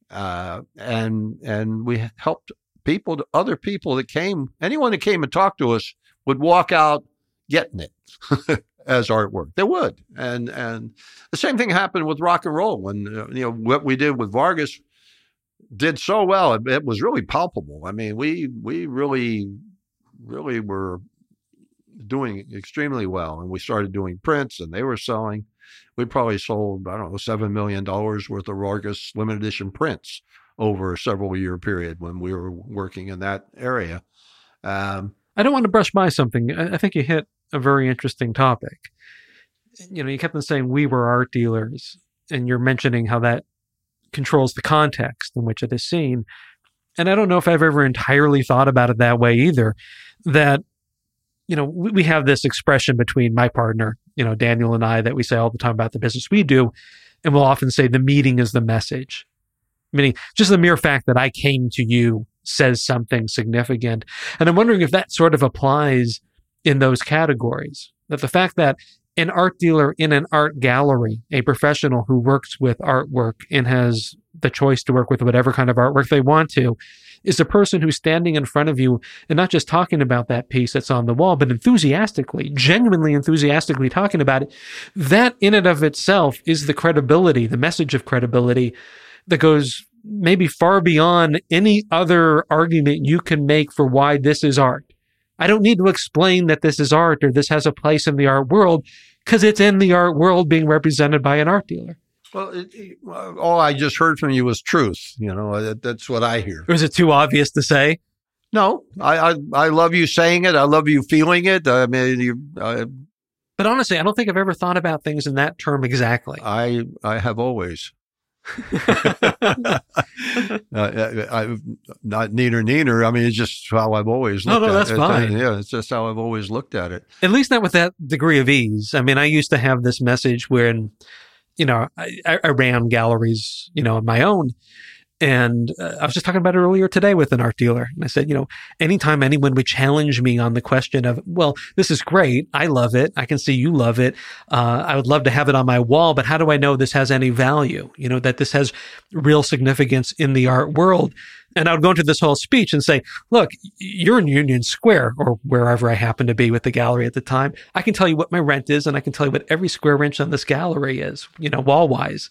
uh, and and we helped people, other people that came, anyone that came and talked to us would walk out getting it *laughs* as artwork. They would, and and the same thing happened with rock and roll. When uh, you know what we did with Vargas did so well, it, it was really palpable. I mean, we we really really were doing extremely well, and we started doing prints, and they were selling. We probably sold I don't know seven million dollars worth of Vargas limited edition prints over a several year period when we were working in that area. Um, I don't want to brush by something. I, think you hit a very interesting topic. You know, you kept on saying we were art dealers, and you're mentioning how that controls the context in which it is seen. And I don't know if I've ever entirely thought about it that way either. That, you know, we, we have this expression between my partner, you know, Daniel and I that we say all the time about the business we do. And we'll often say the meeting is the message. Meaning just the mere fact that I came to you says something significant. And I'm wondering if that sort of applies in those categories. That the fact that an art dealer in an art gallery, a professional who works with artwork and has the choice to work with whatever kind of artwork they want to, is a person who's standing in front of you and not just talking about that piece that's on the wall, but enthusiastically, genuinely enthusiastically talking about it. That in and of itself is the credibility, the message of credibility that goes maybe far beyond any other argument you can make for why this is art. I don't need to explain that this is art or this has a place in the art world because it's in the art world being represented by an art dealer. well, it, it- all I just heard from you was truth. You know, that, that's what I hear. Or is it too obvious to say? No, I, I I love you saying it. I love you feeling it. I mean, you, I, But honestly, I don't think I've ever thought about things in that term exactly. I I have always. Uh, I, I, not neener neener. I mean, it's just how I've always looked no, at that's it. Uh, fine. Yeah, it's just how I've always looked at it. At least not with that degree of ease. I mean, I used to have this message when, you know, I, I I ran galleries, you know, on my own. And uh, I was just talking about it earlier today with an art dealer. And I said, you know, anytime anyone would challenge me on the question of, well, this is great. I love it. I can see you love it. Uh, I would love to have it on my wall, but how do I know this has any value? You know, that this has real significance in the art world. And I would go into this whole speech and say, look, you're in Union Square or wherever I happen to be with the gallery at the time. I can tell you what my rent is and I can tell you what every square inch on this gallery is, you know, wall wise.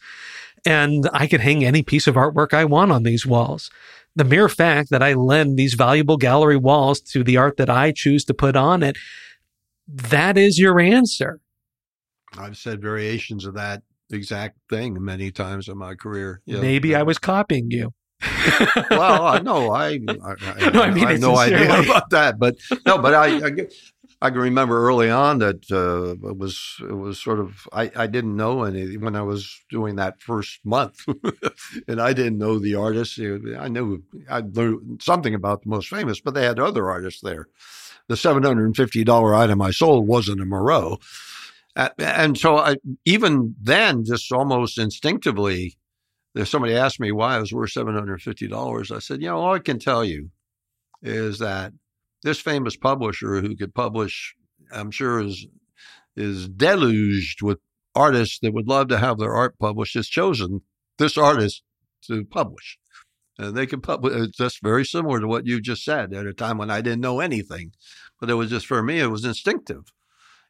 And I can hang any piece of artwork I want on these walls. The mere fact that I lend these valuable gallery walls to the art that I choose to put on it, that is your answer. I've said variations of that exact thing many times in my career. Know, Maybe I was copying you. well, I know *laughs* I, I, I, No, I mean have it no idea *laughs* about that, but no, but I, I, can remember early on that uh, it was it was sort of I, I didn't know any when I was doing that first month, *laughs* and I didn't know the artists. I knew I learned something about the most famous, but they had other artists there. The seven hundred and fifty dollar item I sold wasn't a Miró, and so I even then just almost instinctively if somebody asked me why I was worth seven hundred fifty dollars, I said, you know, all I can tell you is that this famous publisher who could publish, I'm sure is is deluged with artists that would love to have their art published, has chosen this artist to publish. And they could publish. It's just very similar to what you just said at a time when I didn't know anything, but it was just for me, it was instinctive.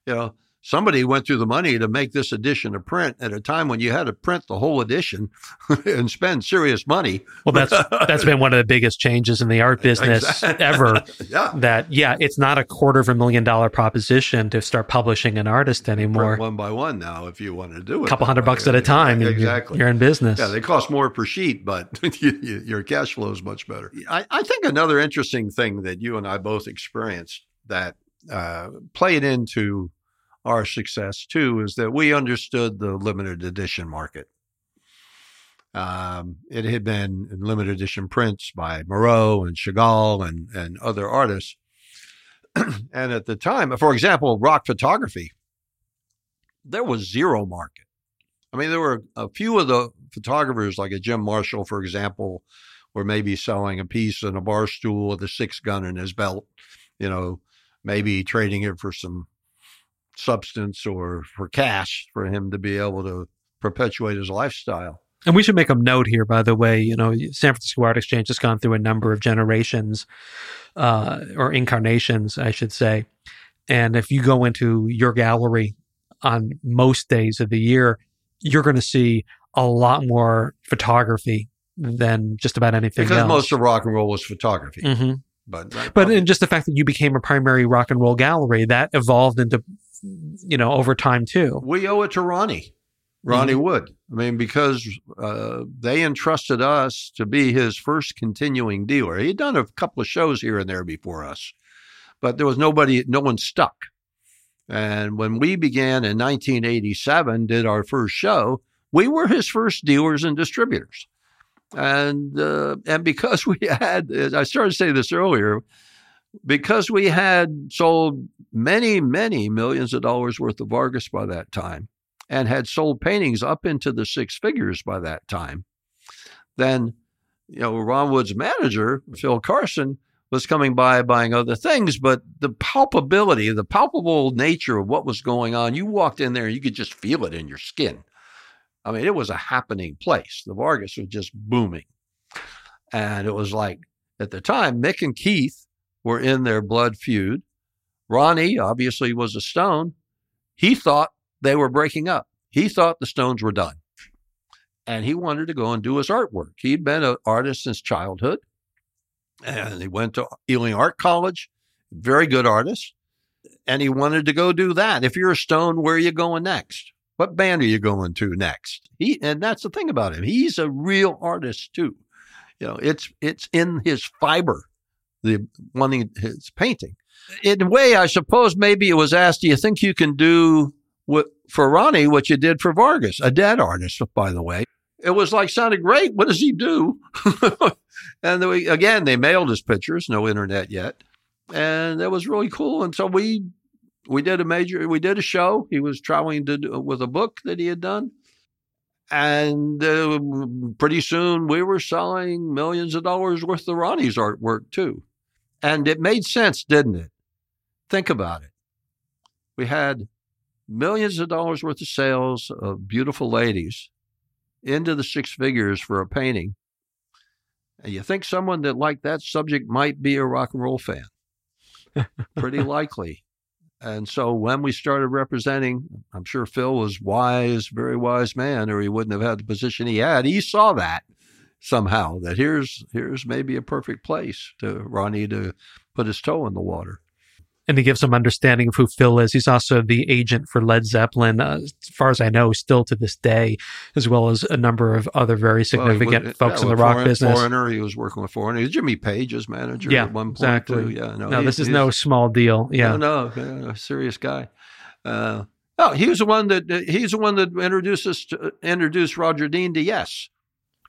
You know, somebody went through the money to make this edition a print at a time when you had to print the whole edition *laughs* and spend serious money. Well, that's that's been one of the biggest changes in the art *laughs* business Exactly. ever. *laughs* yeah. That yeah, it's not a quarter of a million dollar proposition to start publishing an artist Print anymore. one by one now if you want to do it. A couple hundred bucks at a time, and you're- Exactly. you're in business. Yeah, they cost more per sheet, but you, you, your cash flow is much better. I, I think another interesting thing that you and I both experienced that uh, played into our success too is that we understood the limited edition market. Um, it had been limited edition prints by Miró and Chagall and, and other artists. *clears throat* and at the time, for example, rock photography, there was zero market. I mean, there were a few of the photographers, like a Jim Marshall, for example, were maybe selling a piece in a bar stool with a six gun in his belt, you know, maybe trading it for some substance or for cash for him to be able to perpetuate his lifestyle. And we should make a note here, by the way. You know, San Francisco Art Exchange has gone through a number of generations uh, or incarnations, I should say. And if you go into your gallery on most days of the year, you're going to see a lot more photography than just about anything because else. most of rock and roll was photography. hmm But But in just the fact that you became a primary rock and roll gallery, that evolved into, you know, over time too. we owe it to Ronnie, Ronnie Mm-hmm. Wood. I mean, because uh, they entrusted us to be his first continuing dealer. He'd done a couple of shows here and there before us, but there was nobody, no one stuck. And when we began in 1987, did our first show, we were his first dealers and distributors. And uh, and because *laughs* we had, I started to say this earlier, because we had sold many, many millions of dollars worth of Vargas by that time and had sold paintings up into the six figures by that time, then, you know, Ron Wood's manager, Phil Carson, was coming by buying other things, but the palpability, the palpable nature of what was going on, you walked in there, you could just feel it in your skin. I mean, it was a happening place. The Vargas was just booming. And it was like, at the time, Mick and Keith were in their blood feud. Ronnie obviously was a Stone. He thought they were breaking up. He thought the Stones were done. And he wanted to go and do his artwork. He'd been an artist since childhood. And he went to Ealing Art College, very good artist. And he wanted to go do that. If you're a Stone, where are you going next? What band are you going to next? He and that's the thing about him. He's a real artist too. You know, it's it's in his fiber, the wanting his painting. In a way, I suppose maybe it was asked, do you think you can do what for Ronnie what you did for Vargas, a dead artist, by the way? It was like sounded great. What does he do? *laughs* and we, again, they mailed his pictures, no internet yet, and that was really cool. And so we we did a major we did a show. He was traveling to with a book that he had done, and uh, pretty soon we were selling millions of dollars worth of Ronnie's artwork too, and it made sense, didn't it? Think about it. We had millions of dollars worth of sales of beautiful ladies into the six figures for a painting. And you think someone that liked that subject might be a rock and roll fan? Pretty *laughs* likely. And so when we started representing, I'm sure Phil was wise, very wise man, or he wouldn't have had the position he had. He saw that somehow that here's here's maybe a perfect place to Ronnie to put his toe in the water. And to give some understanding of who Phil is, he's also the agent for Led Zeppelin, uh, as far as I know, still to this day, as well as a number of other very significant Well, was- folks yeah, in the rock Foreign- business. Foreigner, he was working with Foreigner. He was Jimmy Page's manager Yeah, at one point exactly. too. Yeah, no, no, this is no small deal. Yeah. No, no, a serious guy. Uh, oh, he was the one that he's the one that introduced us to, introduced Roger Dean to Yes,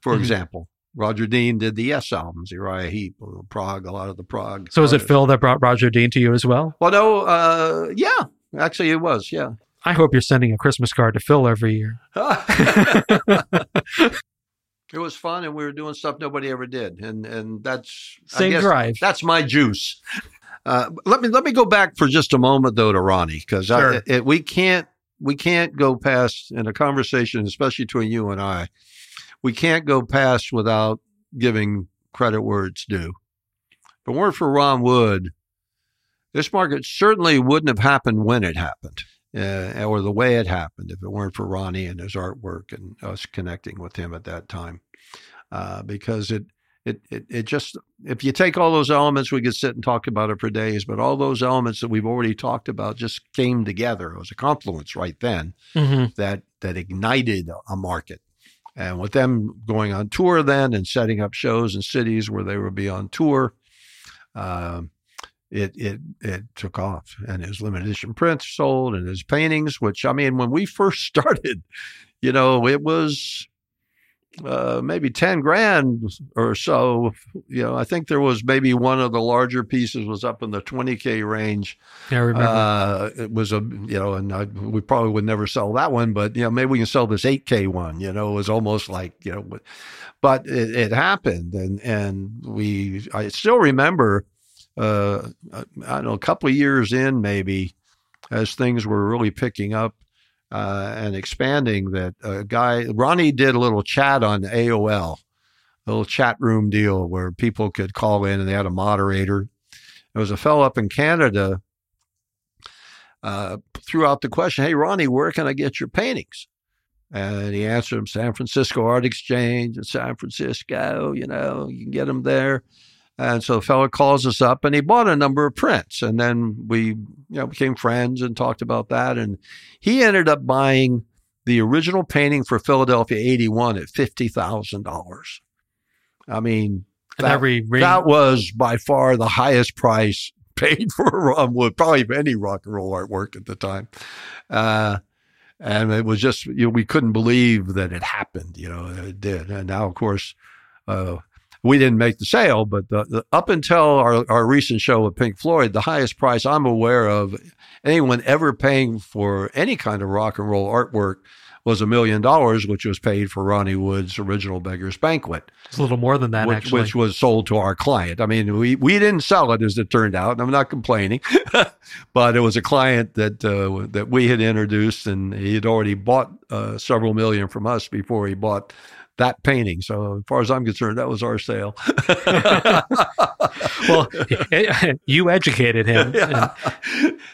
for Mhm. example. Roger Dean did the Yes albums, Uriah Heep, Prog, a lot of the Prog. So is it. Phil that brought Roger Dean to you as well? Well, no, uh, yeah, actually it was, yeah. I hope you're sending a Christmas card to Phil every year. *laughs* *laughs* it was fun, and we were doing stuff nobody ever did, and and that's I Same guess drive. That's my juice. Uh, let me let me go back for just a moment though to Ronnie because Sure. we can't we can't go past in a conversation, especially between you and I, we can't go past without giving credit where it's due. If it weren't for Ron Wood, this market certainly wouldn't have happened when it happened, uh, or the way it happened. If it weren't for Ronnie and his artwork and us connecting with him at that time, uh, because it it, it it just if you take all those elements, we could sit and talk about it for days. But all those elements that we've already talked about just came together. It was a confluence right then hmm that that ignited a market. And with them going on tour then and setting up shows in cities where they would be on tour, um, it it it took off, and his limited edition prints sold, and his paintings. Which I mean, when we first *laughs* started, you know, it was uh, maybe 10 grand or so. You know, I think there was maybe one of the larger pieces was up in the 20K range. Yeah, I remember. Uh, it was a, you know, and I, we probably would never sell that one, but, you know, maybe we can sell this 8K one, you know, it was almost like, you know, but it, it happened. And, and we, I still remember, uh, I don't know, a couple of years in maybe as things were really picking up, uh, and expanding that a guy Ronnie did a little chat on AOL, a little chat room deal where people could call in and they had a moderator. There was a fellow up in Canada uh, threw out the question, "Hey Ronnie, where can I get your paintings?" And he answered him, San Francisco Art Exchange in San Francisco. You know, you can get them there. And so the fellow calls us up and he bought a number of prints. And then we, you know, became friends and talked about that. And he ended up buying the original painting for Philadelphia 81 at $50,000. I mean, that, every ring, that was by far the highest price *laughs* paid for um, would probably any rock and roll artwork at the time. Uh, and it was just, you know, we couldn't believe that it happened, you know, it did. And now, of course, uh, we didn't make the sale, but the, the, up until our, our recent show with Pink Floyd, the highest price I'm aware of anyone ever paying for any kind of rock and roll artwork was a million dollars, which was paid for Ronnie Wood's original Beggar's Banquet. It's a little more than that, which, actually. Which was sold to our client. I mean, we, we didn't sell it as it turned out, and I'm not complaining, *laughs* but it was a client that uh, that we had introduced, and he had already bought uh, several million from us before he bought that painting. So as far as I'm concerned, that was our sale. *laughs* well, *laughs* you educated him. *laughs* Yeah.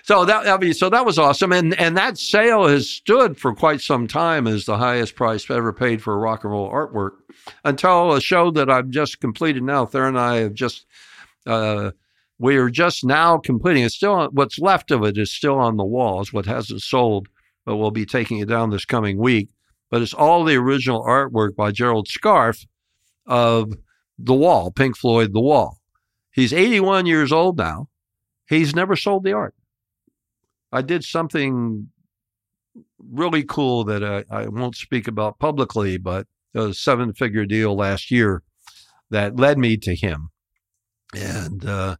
So that I mean, so that was awesome, and and that sale has stood for quite some time as the highest price ever paid for rock and roll artwork until a show that I've just completed now. Theron and I have just. Uh, we are just now completing. It's still what's left of it is still on the walls. What hasn't sold, but we'll be taking it down this coming week but it's all the original artwork by Gerald Scarfe of The Wall, Pink Floyd, The Wall. He's 81 years old now. He's never sold the art. I did something really cool that I, I won't speak about publicly, but a seven figure deal last year that led me to him. And uh,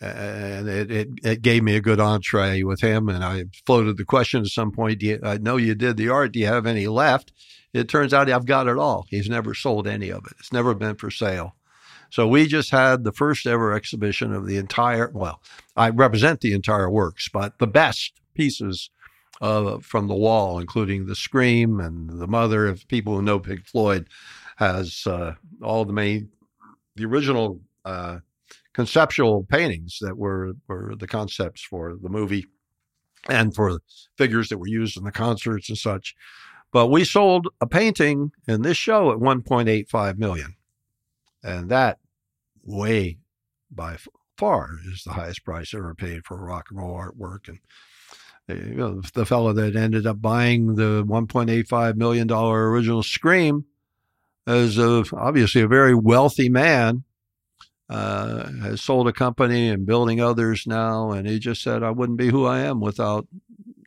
and it, it, it, gave me a good entree with him. And I floated the question at some point, you, I know you did the art. Do you have any left? It turns out I've got it all. He's never sold any of it. It's never been for sale. So we just had the first ever exhibition of the entire, well, I represent the entire works, but the best pieces uh, from the wall, including the Scream and the Mother. If people who know Pink Floyd, has uh, all the main, the original uh, conceptual paintings that were were the concepts for the movie and for figures that were used in the concerts and such. But we sold a painting in this show at 1.85 million. And that way by far is the highest price ever paid for rock and roll artwork. And eh, you know, the fellow that ended up buying the 1.85 million dollar original Scream is a, obviously a very wealthy man uh, has sold a company and building others now. And he just said, I wouldn't be who I am without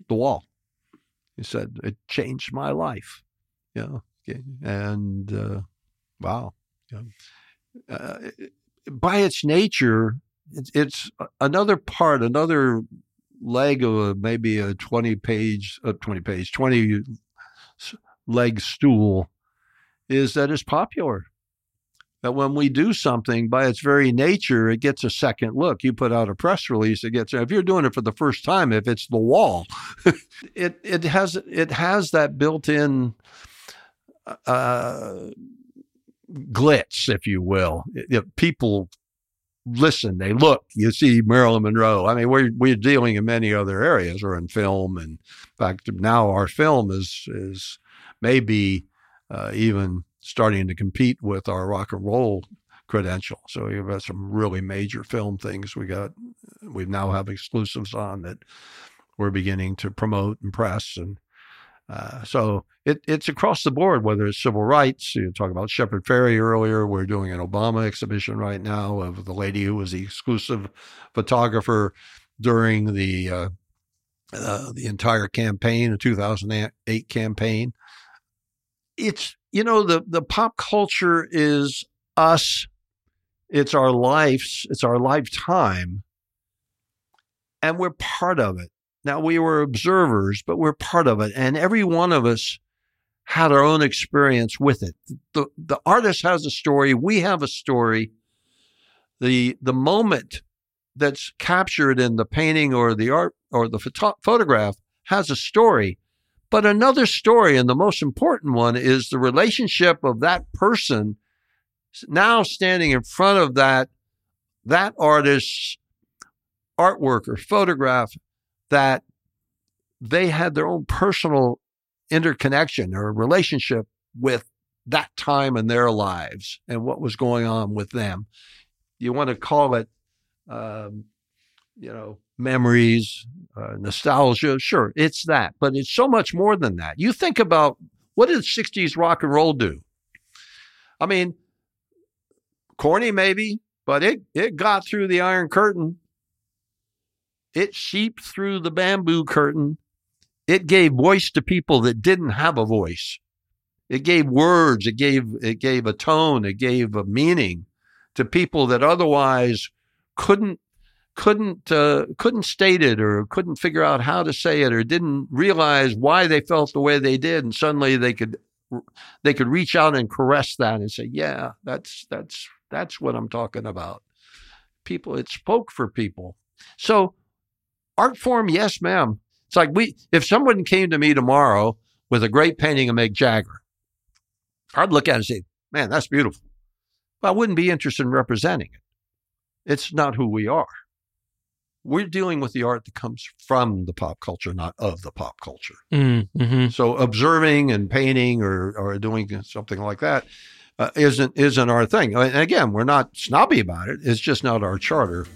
the wall. He said, it changed my life. You know, and uh, wow. Uh, by its nature, it's, it's another part, another leg of a, maybe a 20 page, uh, 20 page, 20 leg stool is that it's popular that when we do something by its very nature, it gets a second look. You put out a press release, it gets. If you're doing it for the first time, if it's the wall, *laughs* it it has it has that built-in uh, glitz, if you will. People listen, they look. You see Marilyn Monroe. I mean, we're we're dealing in many other areas, or in film, and in fact, now our film is is maybe uh, even starting to compete with our rock and roll credential. So we've got some really major film things. We got we now have exclusives on that we're beginning to promote and press and Uh, so it, it's across the board, whether it's civil rights. You talk about Shepard Fairey earlier. We're doing an Obama exhibition right now of the lady who was the exclusive photographer during the uh, uh, the entire campaign, the 2008 campaign. It's you know the the pop culture is us. It's our lives. It's our lifetime, and we're part of it. Now we were observers, but we're part of it, and every one of us had our own experience with it. The the artist has a story. We have a story. The the moment that's captured in the painting or the art or the photo- photograph has a story. But another story, and the most important one, is the relationship of that person now standing in front of that that artist's artwork or photograph that they had their own personal interconnection or relationship with that time in their lives and what was going on with them. You want to call it, um, you know, memories, uh, nostalgia. Sure, it's that, but it's so much more than that. You think about what did 60s rock and roll do? I mean, corny maybe, but it, it got through the Iron Curtain. It seeped through the bamboo curtain it gave voice to people that didn't have a voice. It gave words, it gave it gave a tone, it gave a meaning to people that otherwise couldn't couldn't uh, couldn't state it or couldn't figure out how to say it or didn't realize why they felt the way they did and suddenly they could they could reach out and caress that and say yeah that's that's that's what I'm talking about people it spoke for people so art form yes ma'am it's like we if someone came to me tomorrow with a great painting of Mick Jagger, I'd look at it and say, Man, that's beautiful. But I wouldn't be interested in representing it. It's not who we are. We're dealing with the art that comes from the pop culture, not of the pop culture. Mm-hmm. So observing and painting or, or doing something like that uh, not isn't our thing. And again, we're not snobby about it. It's just not our charter.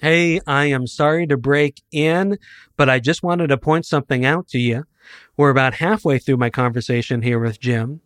Hey, I am sorry to break in, but I just wanted to point something out to you. We're about halfway through my conversation here with Jim,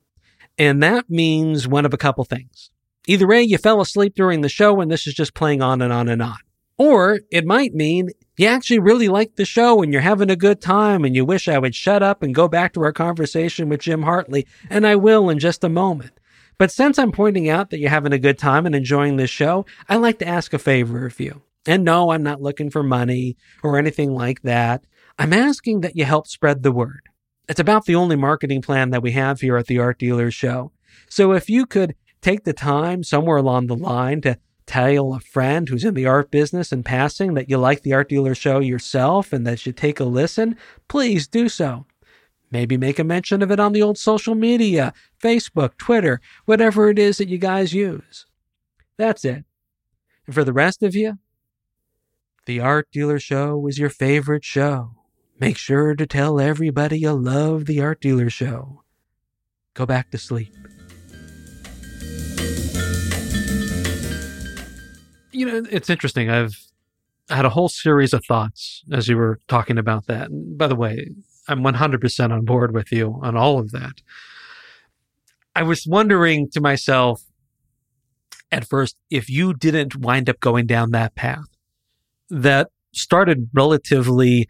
and that means one of a couple things. Either way, you fell asleep during the show and this is just playing on and on and on. Or it might mean you actually really like the show and you're having a good time and you wish I would shut up and go back to our conversation with Jim Hartley, and I will in just a moment. But since I'm pointing out that you're having a good time and enjoying this show, I'd like to ask a favor of you. And no, I'm not looking for money or anything like that. I'm asking that you help spread the word. It's about the only marketing plan that we have here at the Art Dealers Show. So if you could take the time somewhere along the line to tell a friend who's in the art business and passing that you like the Art Dealer Show yourself and that you take a listen, please do so. Maybe make a mention of it on the old social media, Facebook, Twitter, whatever it is that you guys use. That's it. And for the rest of you, the Art Dealer Show was your favorite show. Make sure to tell everybody you love the Art Dealer Show. Go back to sleep. You know, it's interesting. I've had a whole series of thoughts as you were talking about that. And by the way, I'm 100% on board with you on all of that. I was wondering to myself at first if you didn't wind up going down that path that started relatively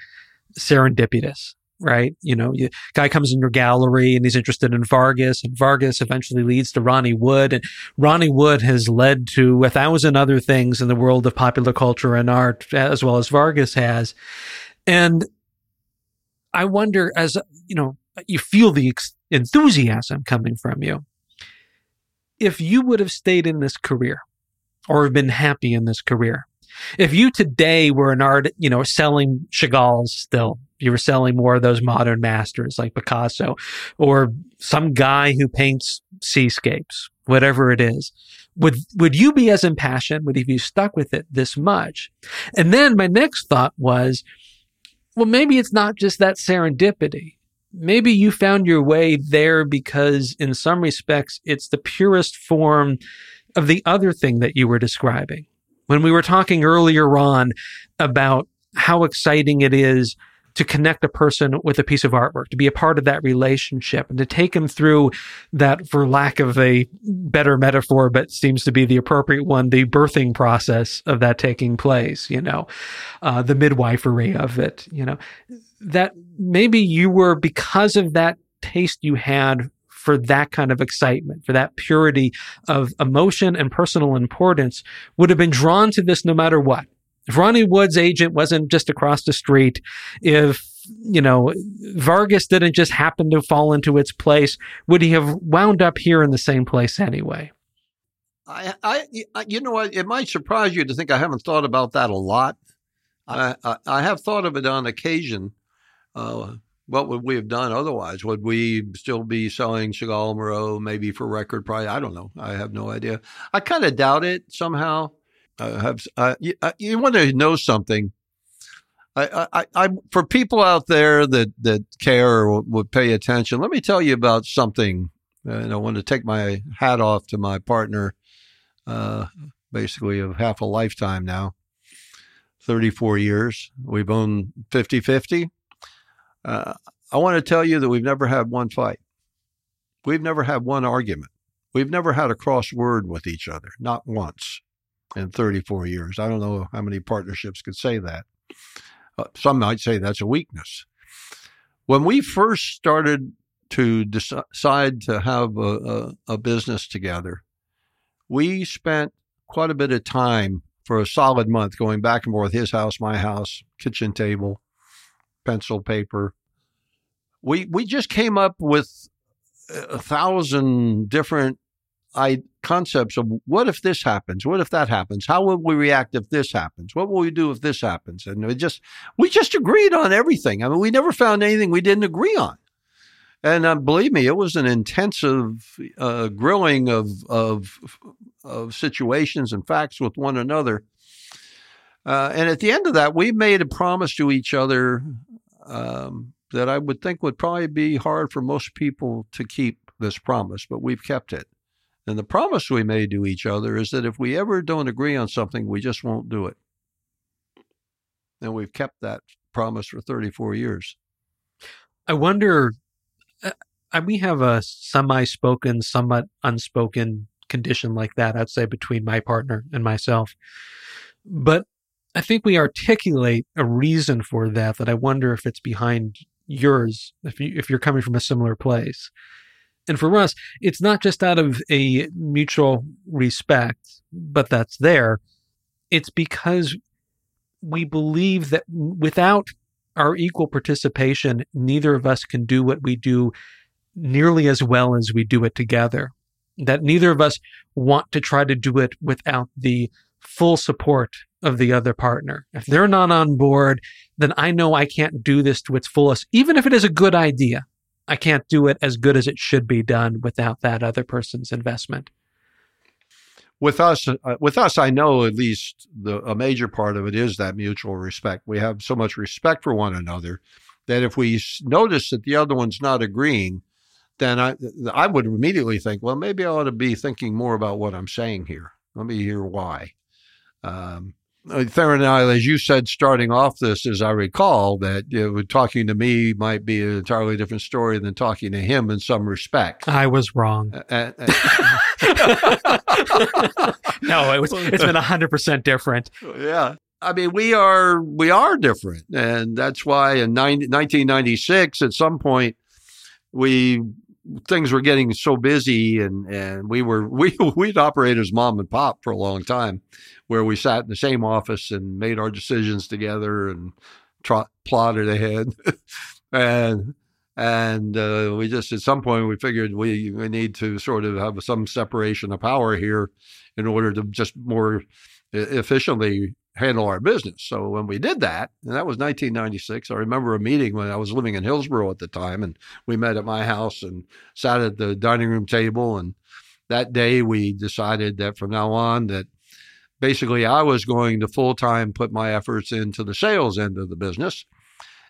serendipitous, right? You know, you, guy comes in your gallery and he's interested in Vargas, and Vargas eventually leads to Ronnie Wood, and Ronnie Wood has led to a thousand other things in the world of popular culture and art, as well as Vargas has. And I wonder, as you know, you feel the enthusiasm coming from you. If you would have stayed in this career or have been happy in this career, if you today were an art, you know, selling Chagall's still, you were selling more of those modern masters like Picasso or some guy who paints seascapes, whatever it is, would, would you be as impassioned? Would you stuck with it this much? And then my next thought was, well, maybe it's not just that serendipity. Maybe you found your way there because in some respects, it's the purest form of the other thing that you were describing when we were talking earlier on about how exciting it is to connect a person with a piece of artwork, to be a part of that relationship and to take them through that, for lack of a better metaphor, but seems to be the appropriate one, the birthing process of that taking place, you know, uh, the midwifery of it, you know, that maybe you were because of that taste you had for that kind of excitement, for that purity of emotion and personal importance would have been drawn to this no matter what. If Ronnie Wood's agent wasn't just across the street, if you know Vargas didn't just happen to fall into its place, would he have wound up here in the same place anyway? I, I, you know what? It might surprise you to think I haven't thought about that a lot. I, I, I have thought of it on occasion. Uh, what would we have done otherwise? Would we still be selling Chagall Moreau maybe for record price? I don't know. I have no idea. I kind of doubt it somehow uh, have uh, you, uh, you, want to know something. I, I, I, for people out there that that care or would pay attention, let me tell you about something. And I want to take my hat off to my partner, uh, basically of half a lifetime now, 34 years. We've owned 50 50. Uh, I want to tell you that we've never had one fight. We've never had one argument. We've never had a cross word with each other, not once in 34 years. I don't know how many partnerships could say that. Uh, some might say that's a weakness. When we first started to decide to have a, a, a business together, we spent quite a bit of time for a solid month going back and forth his house, my house, kitchen table, pencil, paper. We we just came up with a thousand different I concepts of what if this happens? What if that happens? How will we react if this happens? What will we do if this happens? And we just we just agreed on everything. I mean, we never found anything we didn't agree on. And uh, believe me, it was an intensive uh, grilling of, of of situations and facts with one another. Uh, and at the end of that, we made a promise to each other um, that I would think would probably be hard for most people to keep this promise, but we've kept it. And the promise we made to each other is that if we ever don't agree on something, we just won't do it. And we've kept that promise for 34 years. I wonder, uh, we have a semi spoken, somewhat unspoken condition like that, I'd say, between my partner and myself. But I think we articulate a reason for that that I wonder if it's behind yours, if you if you're coming from a similar place. And for us, it's not just out of a mutual respect, but that's there. It's because we believe that without our equal participation, neither of us can do what we do nearly as well as we do it together. That neither of us want to try to do it without the full support of the other partner. If they're not on board, then I know I can't do this to its fullest, even if it is a good idea. I can't do it as good as it should be done without that other person's investment. With us, uh, with us, I know at least the, a major part of it is that mutual respect. We have so much respect for one another that if we notice that the other one's not agreeing, then I I would immediately think, well, maybe I ought to be thinking more about what I'm saying here. Let me hear why. Um, Theron and I, as you said, starting off this, as I recall, that you know, talking to me might be an entirely different story than talking to him in some respect. I was wrong. Uh, *laughs* uh, no, it was. It's been hundred percent different. Yeah, I mean, we are we are different, and that's why in 90, 1996, at some point, we things were getting so busy and, and we were, *laughs* we, we'd operate as mom and pop for a long time where we sat in the same office and made our decisions together and trot, plotted ahead. *laughs* and, and uh, we just, at some point, we figured we, we need to sort of have some separation of power here in order to just more efficiently handle our business. So when we did that, and that was 1996, I remember a meeting when I was living in Hillsborough at the time, and we met at my house and sat at the dining room table. And that day, we decided that from now on, that basically I was going to full time put my efforts into the sales end of the business.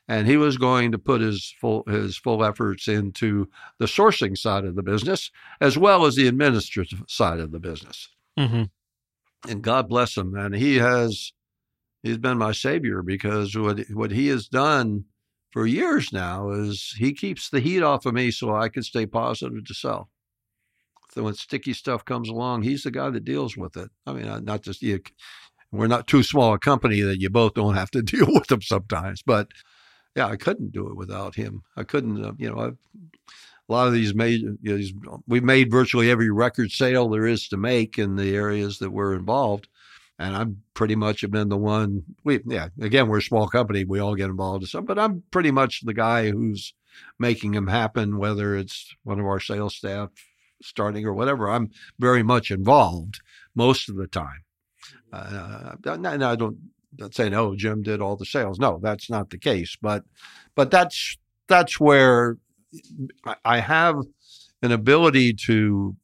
And he was going to put his full his full efforts into the sourcing side of the business, as well as the administrative side of the business. Mm-hmm and God bless him, And He has he's been my savior because what what he has done for years now is he keeps the heat off of me so I can stay positive to sell. So when sticky stuff comes along, he's the guy that deals with it. I mean, not just you. We're not too small a company that you both don't have to *laughs* deal with them sometimes, but yeah, I couldn't do it without him. I couldn't, uh, you know, I've, a lot of these made, you know, these, we've made virtually every record sale there is to make in the areas that we're involved. And I'm pretty much have been the one. We, yeah, again, we're a small company. We all get involved in some, but I'm pretty much the guy who's making them happen, whether it's one of our sales staff starting or whatever. I'm very much involved most of the time. Uh, and I don't not saying, "Oh, Jim did all the sales." No, that's not the case. But, but that's that's where I have an ability to,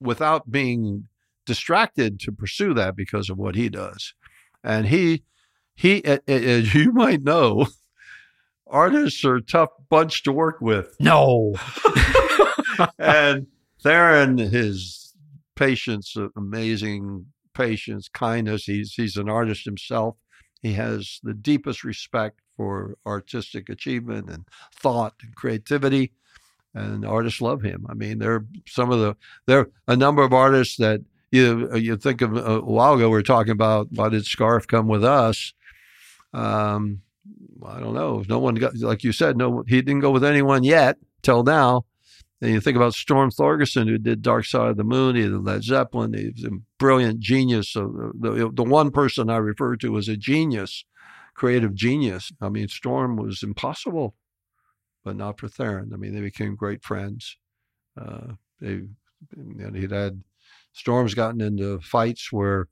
without being distracted, to pursue that because of what he does, and he he as *laughs* you might know. Artists are a tough bunch to work with. No. *laughs* and Theron, his patience, amazing patience, kindness. He's he's an artist himself. He has the deepest respect for artistic achievement and thought and creativity, and artists love him. I mean, there are some of the there are a number of artists that you you think of a while ago. We were talking about why did Scarfe come with us? Um, I don't know. No one got like you said. No, he didn't go with anyone yet till now. And you think about Storm Thorgerson, who did Dark Side of the Moon, he did Led Zeppelin. He's a brilliant genius. So the, the one person I refer to as a genius, creative genius. I mean, Storm was impossible, but not for Theron. I mean, they became great friends. Uh, they, and he'd had Storm's gotten into fights where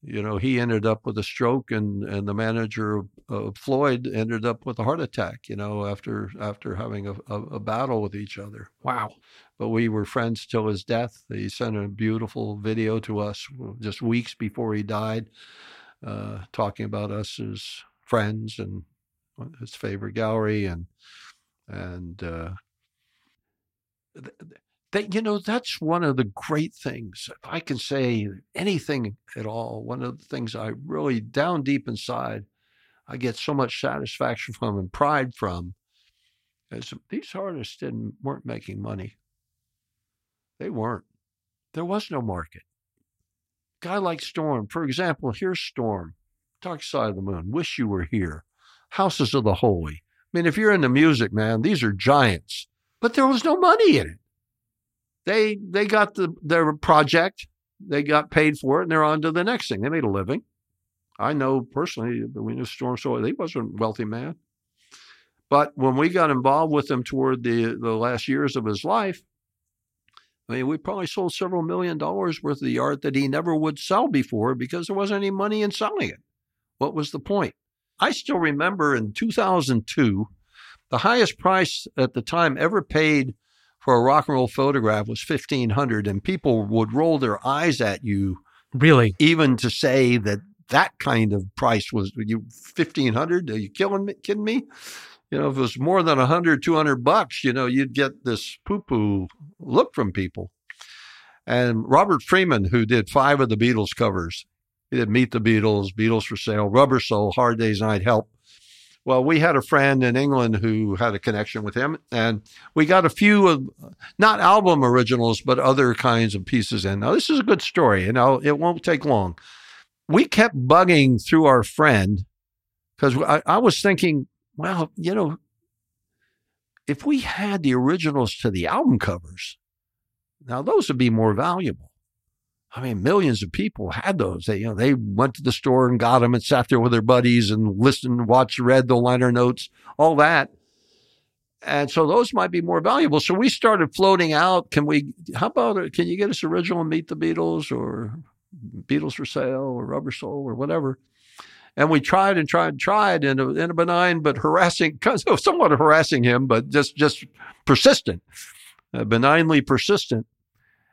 you know, he ended up with a stroke, and and the manager of Floyd ended up with a heart attack. You know, after after having a, a, a, battle with each other. Wow. But we were friends till his death. He sent a beautiful video to us just weeks before he died, uh, talking about us as friends and his favorite gallery and and. Uh, that you know that's one of the great things if i can say anything at all one of the things i really down deep inside i get so much satisfaction *laughs* from and pride from is these artists didn't weren't making money. They weren't. There was no market. Guy like storm for example here's storm dark side of the moon wish you were here houses of the holy i mean if you're into music man these are giants but there was no money in it they they got the their project, they got paid for it, and they're on to the next thing. They made a living. I know personally, we knew Storm so he wasn't a wealthy man. But when we got involved with him toward the the last years of his life, I mean, we probably sold several million dollars worth of the art that he never would sell before because there wasn't any money in selling it. What was the point? I still remember in 2002, the highest price at the time ever paid for a rock and roll photograph was 1500 and people would roll their eyes at you really? even to say that that kind of price was you 1500 are you killing me kidding me? You know if it was more than 100 200 bucks you know you'd get this poo poo look from people. And robert freeman who did five of the beatles covers he did meet the beatles beatles for sale rubber soul hard days night help well, we had a friend in England who had a connection with him, and we got a few of not album originals, but other kinds of pieces in. Now, this is a good story, and I'll, it won't take long. We kept bugging through our friend because I, I was thinking, well, you know, if we had the originals to the album covers, now those would be more valuable. I mean, millions of people had those. They, you know, they went to the store and got them and sat there with their buddies and listened, watched, read the liner notes, all that. And so those might be more valuable. So we started floating out. Can we, how about, can you get us original Meet the Beatles or Beatles for Sale or Rubber Soul or whatever? And we tried and tried and tried in a, in a benign but harassing, somewhat harassing him, but just, just persistent, uh, benignly persistent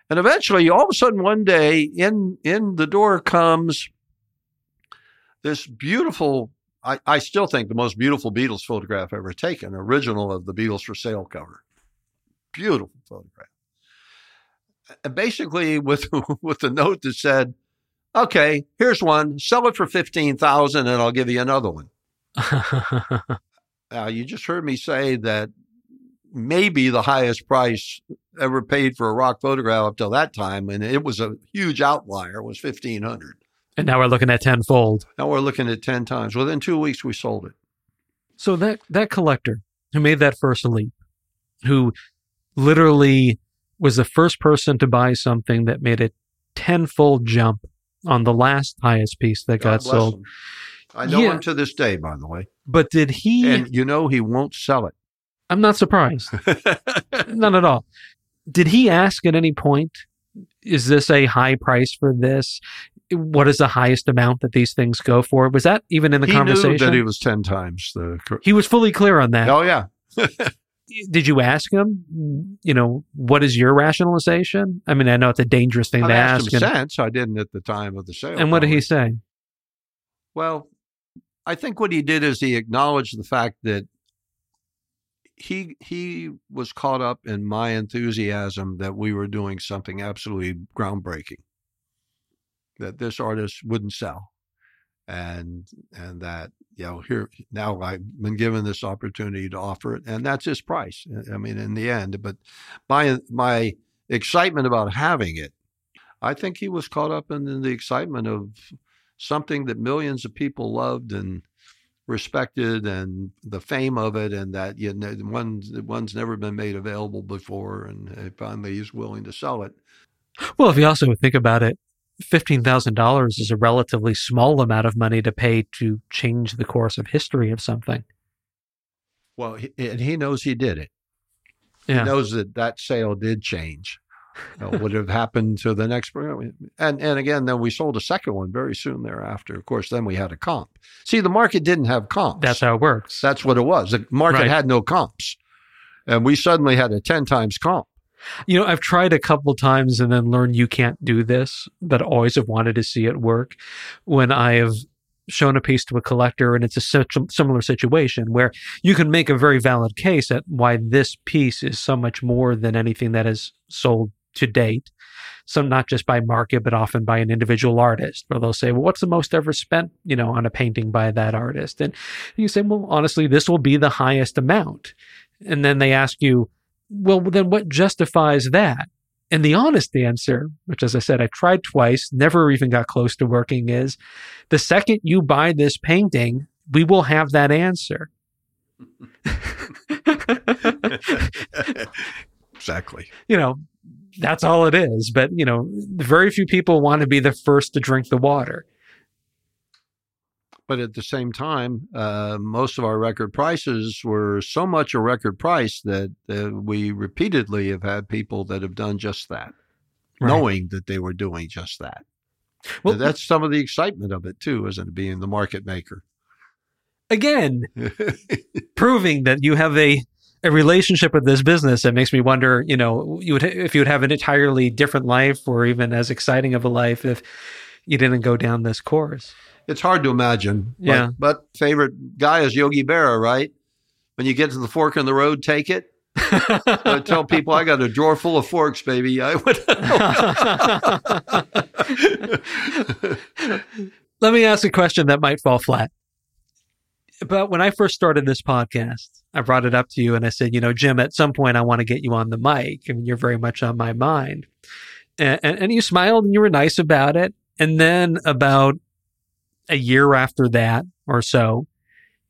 and eventually, all of a sudden, one day, in in the door comes this beautiful. I, I still think the most beautiful Beatles photograph ever taken, original of the Beatles for sale cover. Beautiful photograph. And basically, with *laughs* with the note that said, Okay, here's one. Sell it for fifteen thousand, and I'll give you another one. *laughs* Uh, you just heard me say that maybe the highest price ever paid for a rock photograph up till that time, and it was a huge outlier, was fifteen hundred. and now we're looking at tenfold. Now we're looking at ten times. Within two weeks, we sold it. So that that collector who made that first leap, who literally was the first person to buy something that made a tenfold jump on the last highest piece that God got sold. him. I know Yeah. him to this day, by the way, But did he? and you know he won't sell I'm not surprised. *laughs* Not at all. Did he ask at any point, is this a high price for this? What is the highest amount that these things go for? Was that even in the he conversation? knew that he was ten times the. He was fully clear on that. Oh yeah, *laughs* Did you ask him, you know, what is your rationalization? I mean, I know it's a dangerous thing I've to ask. him And, since. I didn't at the time of the sale. and what did he say? Well, I think what he did is he acknowledged the fact that he he was caught up in my enthusiasm that we were doing something absolutely groundbreaking. That this artist wouldn't sell. And and that, you know, here now I've been given this opportunity to offer it, and that's his price. I mean, in the end, but my my excitement about having it, I think he was caught up in, in the excitement of something that millions of people loved and respected and the fame of it and that you know one's one's never been made available before and finally he's willing to sell it Well, if you also think about it, $15,000 is a relatively small amount of money to pay to change the course of history of something. well he, and he knows he did it Yeah. he knows that that sale did change *laughs* uh, what have happened to the next and and again then we sold a second one very soon thereafter of course then we had a comp see the market didn't have comps That's how it works. that's what it was the market Right. had no comps and we suddenly had a 10 times comp You know, I've tried a couple times and then learned you can't do this, but always have wanted to see it work. When I have shown a piece to a collector and it's a similar situation where you can make a very valid case at why this piece is so much more than anything that is sold to date. Some not just by market, but often by an individual artist, where they'll say, well, what's the most ever spent, you know, on a painting by that artist? And you say, well, honestly, this will be the highest amount. And then they ask you, well, then what justifies that? And the honest answer, which as I said, I tried twice, never even got close to working, is the second you buy this painting, we will have that answer. *laughs* exactly *laughs* you know, that's all it is. But, you know, very few people want to be the first to drink the water. but at the same time, uh, most of our record prices were so much a record price that uh, we repeatedly have had people that have done just that, Right. knowing that they were doing just that. Well, that's some of the excitement of it too, isn't it? Being the market maker. again, *laughs* proving that you have a a relationship with this business that makes me wonder, you know, you would if you would have an entirely different life or even as exciting of a life if you didn't go down this course. it's hard to imagine. but- Yeah. But, favorite guy is Yogi Berra, right? When you get to the fork in the road, take it. *laughs* I tell people I got a drawer full of forks, baby. *laughs* I would. *laughs* Let me ask a question that might fall flat. But when I first started this podcast, I brought it up to you and I said, you know, Jim, at some point I want to get you on the mic. I mean, you're very much on my mind. And, and, and you smiled and you were nice about it. And then about a year after that or so,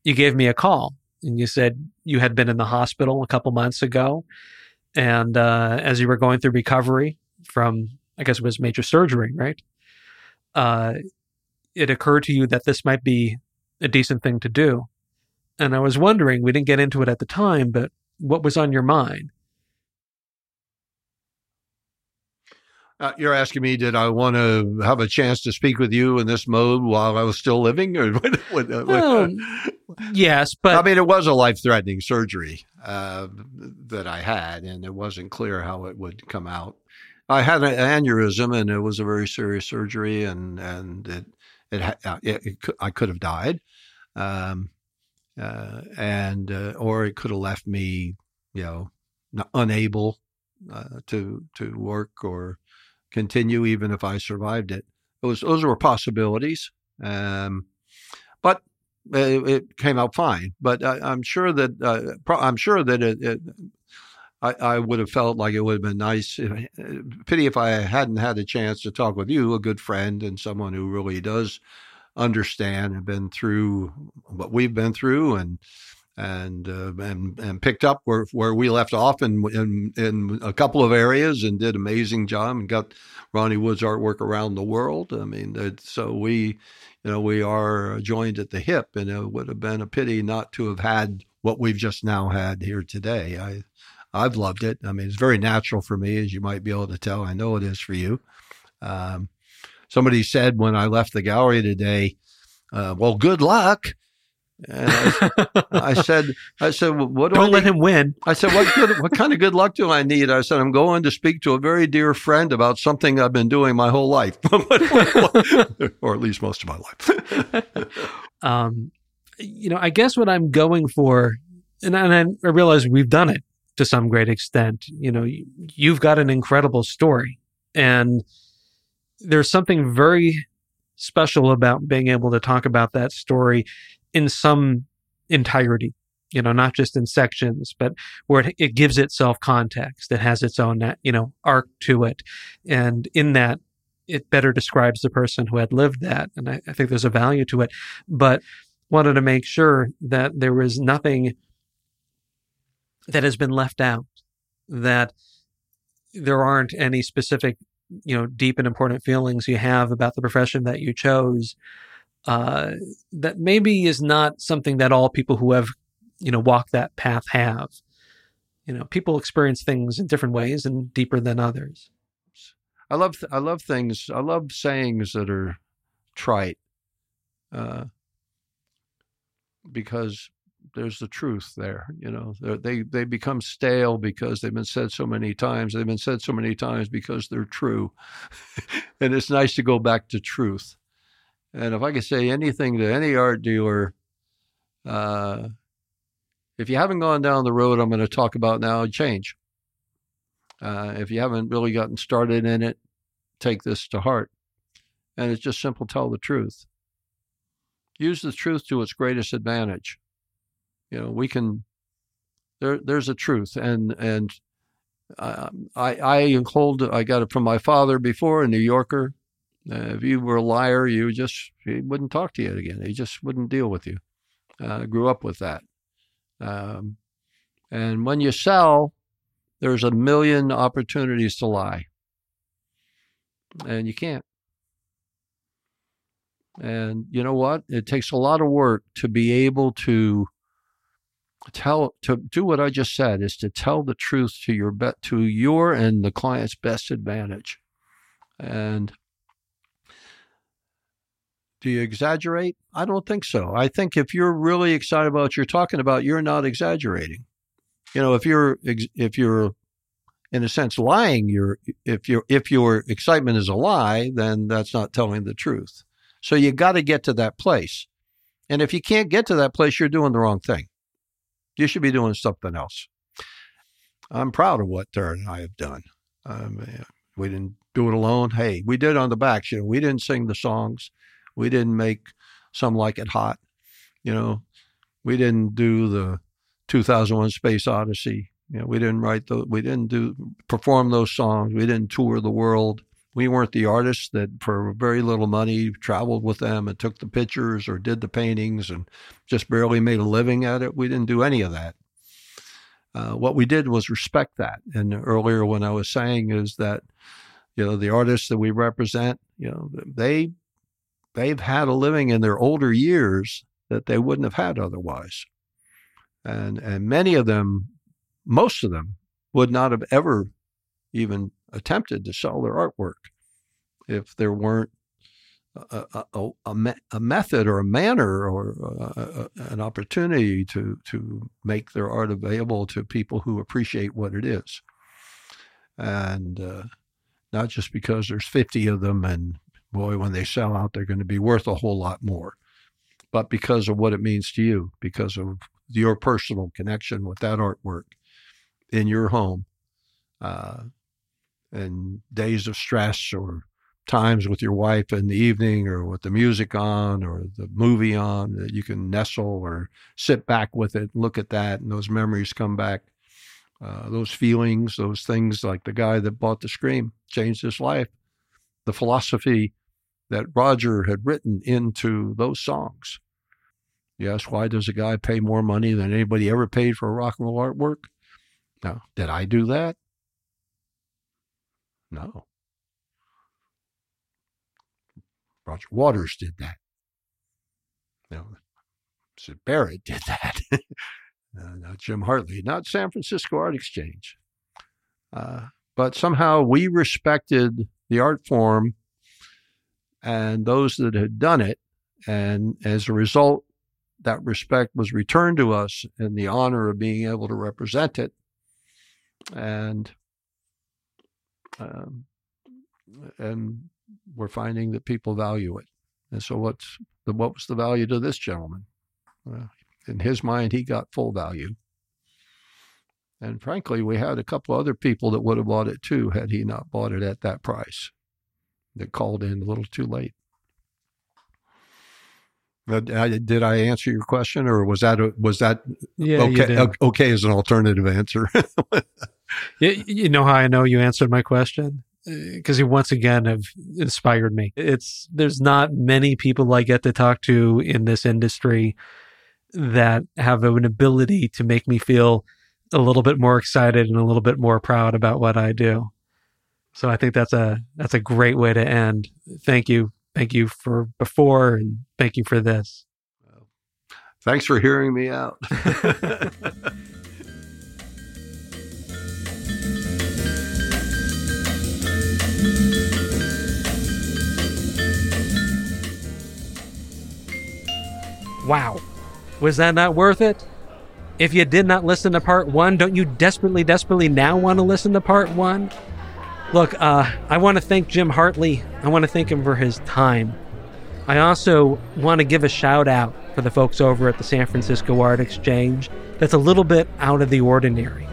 you gave me a call and you said you had been in the hospital a couple months ago. And uh, as you were going through recovery from, I guess it was major surgery, right? Uh, it occurred to you that this might be a decent thing to do. And I was wondering, we didn't get into it at the time, but what was on your mind? Uh, you're asking me, did I want to have a chance to speak with you in this mode while I was still living, or *laughs* what? what, what Well, Yes, but I mean, it was a life-threatening surgery uh, that I had, and it wasn't clear how it would come out. I had an aneurysm, and it was a very serious surgery, and and it it, uh, it, it could, I could have died, um, uh, and uh, or it could have left me, you know, not, unable uh, to to work or continue, even if I survived it. those those were possibilities. Um, but it, it, came out fine. But I, am sure that uh, pro- I'm sure that it I, I, would have felt like it would have been nice. Pity if I hadn't had a chance to talk with you, a good friend and someone who really does understand and been through what we've been through and and uh, and and picked up where where we left off in, in in a couple of areas and did amazing job and got Ronnie Wood's artwork around the world. I mean, so we, you know, we are joined at the hip, and it would have been a pity not to have had what we've just now had here today. I I've loved it. I mean, it's very natural for me, as you might be able to tell. I know it is for you. Um, somebody said when I left the gallery today, uh, "Well, good luck." And I, I, *laughs* said, "I said, what do don't I let him win." I said, "What good, what kind of good luck do I need?" I said, "I'm going to speak to a very dear friend about something I've been doing my whole life, *laughs* or at least most of my life." *laughs* um, you know, I guess what I'm going for, and, and I realize we've done it to some great extent. You know, you've got an incredible story, and there's something very special about being able to talk about that story in some entirety you know not just in sections but where it, it, gives itself context it has its own uh, you know arc to it and in that it better describes the person who had lived that and I, I think there's a value to it but wanted to make sure that there was nothing that has been left out that there aren't any specific you know deep and important feelings you have about the profession that you chose uh, that maybe is not something that all people who have you know walked that path have. You know people experience things in different ways and deeper than others. I love th- i love things i love sayings that are trite uh, because there's the truth there. You know, They're, they they become stale because they've been said so many times. They've been said so many times because they're true, *laughs* and it's nice to go back to truth. And if I could say anything to any art dealer, uh, if you haven't gone down the road I'm going to talk about now, change. Uh, if you haven't really gotten started in it, take this to heart. And it's just simple tell the truth. Use the truth to its greatest advantage you know we can there there's a truth and and uh, I I hold I got it from my father before a New Yorker. Uh, if you were a liar, you just he wouldn't talk to you again. He just wouldn't deal with you. Uh, grew up with that. Um, and when you sell, there's a million opportunities to lie, and you can't. And you know what? It takes a lot of work to be able to tell to do what I just said is to tell the truth to your bet to your and the client's best advantage. And do you exaggerate? I don't think so. I think if you're really excited about what you're talking about, you're not exaggerating. You know, if you're if you're in a sense lying, you're if your if your excitement is a lie, then that's not telling the truth. So you got to get to that place. And if you can't get to that place, you're doing the wrong thing. You should be doing something else. I'm proud of what Theron and I have done. Um, we didn't do it alone. Hey, we did on the back. You know, we didn't sing the songs. We didn't make some like it hot. You know, we didn't do the 2001 Space Odyssey. You know, we didn't write the, we didn't do perform those songs. We didn't tour the world we weren't the artists that for very little money traveled with them and took the pictures or did the paintings and just barely made a living at it. We didn't do any of that. Uh, what we did was respect that. And earlier, when I was saying is that, you know, the artists that we represent, you know, they they've had a living in their older years that they wouldn't have had otherwise. And and many of them, most of them, would not have ever even attempted to sell their artwork if there weren't a, a, a, a method or a manner or a, an opportunity to, to make their art available to people who appreciate what it is. And uh, not just because there's 50 of them and boy, when they sell out, they're going to be worth a whole lot more, but because of what it means to you, because of your personal connection with that artwork in your home. Uh, and days of stress or times with your wife in the evening or with the music on or the movie on that you can nestle or sit back with it, look at that, and those memories come back. Uh, those feelings, those things like the guy that bought the Scream changed his life. The philosophy that Roger had written into those songs. Yes, why does a guy pay more money than anybody ever paid for a rock and roll artwork? Now, did I do that? No. Roger Waters did that. No, Syd Barrett did that. *laughs* uh, not Jim Hartley, not San Francisco Art Exchange. Uh, but somehow we respected the art form and those that had done it. And as a result, that respect was returned to us and the honor of being able to represent it. And um, and we're finding that people value it. And so, what's the, what was the value to this gentleman? Well, in his mind, he got full value. And frankly, we had a couple other people that would have bought it too had he not bought it at that price. That called in a little too late. Did I answer your question, or was that was that yeah, okay? Okay, as an alternative answer. *laughs* you, you know how I know you answered my question uh, because you once again have inspired me. It's there's not many people I get to talk to in this industry that have an ability to make me feel a little bit more excited and a little bit more proud about what I do. So I think that's a that's a great way to end. Thank you Thank you for before and thank you for this. Thanks for hearing me out. *laughs* wow. Was that not worth it? If you did not listen to part one, don't you desperately, desperately now want to listen to part one? Look, uh, I want to thank Jim Hartley. I want to thank him for his time. I also want to give a shout out for the folks over at the San Francisco Art Exchange that's a little bit out of the ordinary.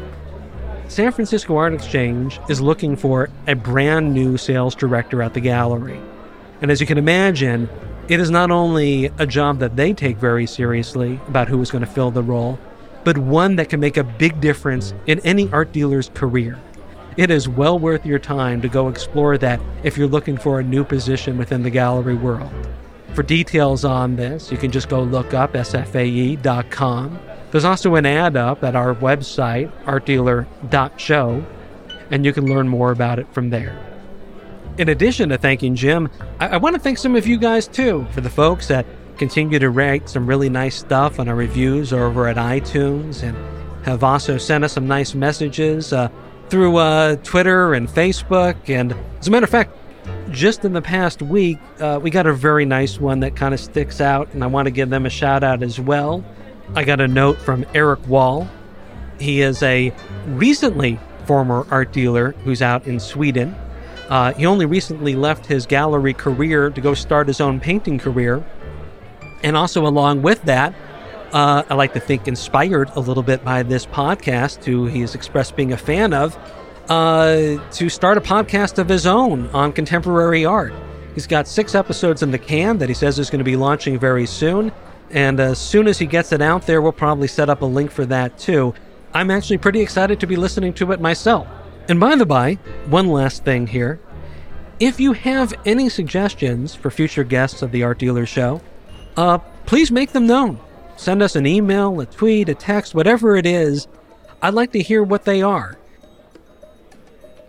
San Francisco Art Exchange is looking for a brand new sales director at the gallery. And as you can imagine, it is not only a job that they take very seriously about who is going to fill the role, but one that can make a big difference in any art dealer's career. It is well worth your time to go explore that if you're looking for a new position within the gallery world. For details on this, you can just go look up sfae.com. There's also an ad up at our website, artdealer.show, and you can learn more about it from there. In addition to thanking Jim, I, I want to thank some of you guys too for the folks that continue to write some really nice stuff on our reviews over at iTunes and have also sent us some nice messages. Uh, through uh, Twitter and Facebook. And as a matter of fact, just in the past week, uh, we got a very nice one that kind of sticks out, and I want to give them a shout out as well. I got a note from Eric Wall. He is a recently former art dealer who's out in Sweden. Uh, he only recently left his gallery career to go start his own painting career. And also, along with that, uh, I like to think inspired a little bit by this podcast, who he has expressed being a fan of, uh, to start a podcast of his own on contemporary art. He's got six episodes in the can that he says is going to be launching very soon. And as soon as he gets it out there, we'll probably set up a link for that too. I'm actually pretty excited to be listening to it myself. And by the by, one last thing here. If you have any suggestions for future guests of the Art Dealer Show, uh, please make them known. Send us an email, a tweet, a text, whatever it is. I'd like to hear what they are.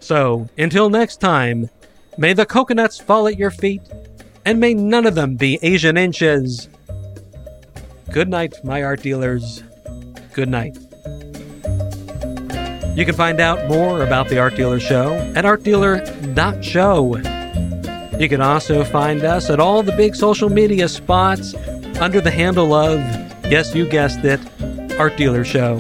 So, until next time, may the coconuts fall at your feet, and may none of them be Asian inches. Good night, my art dealers. Good night. You can find out more about the Art Dealer Show at artdealer.show. You can also find us at all the big social media spots under the handle of Yes, you guessed it, Art Dealer Show.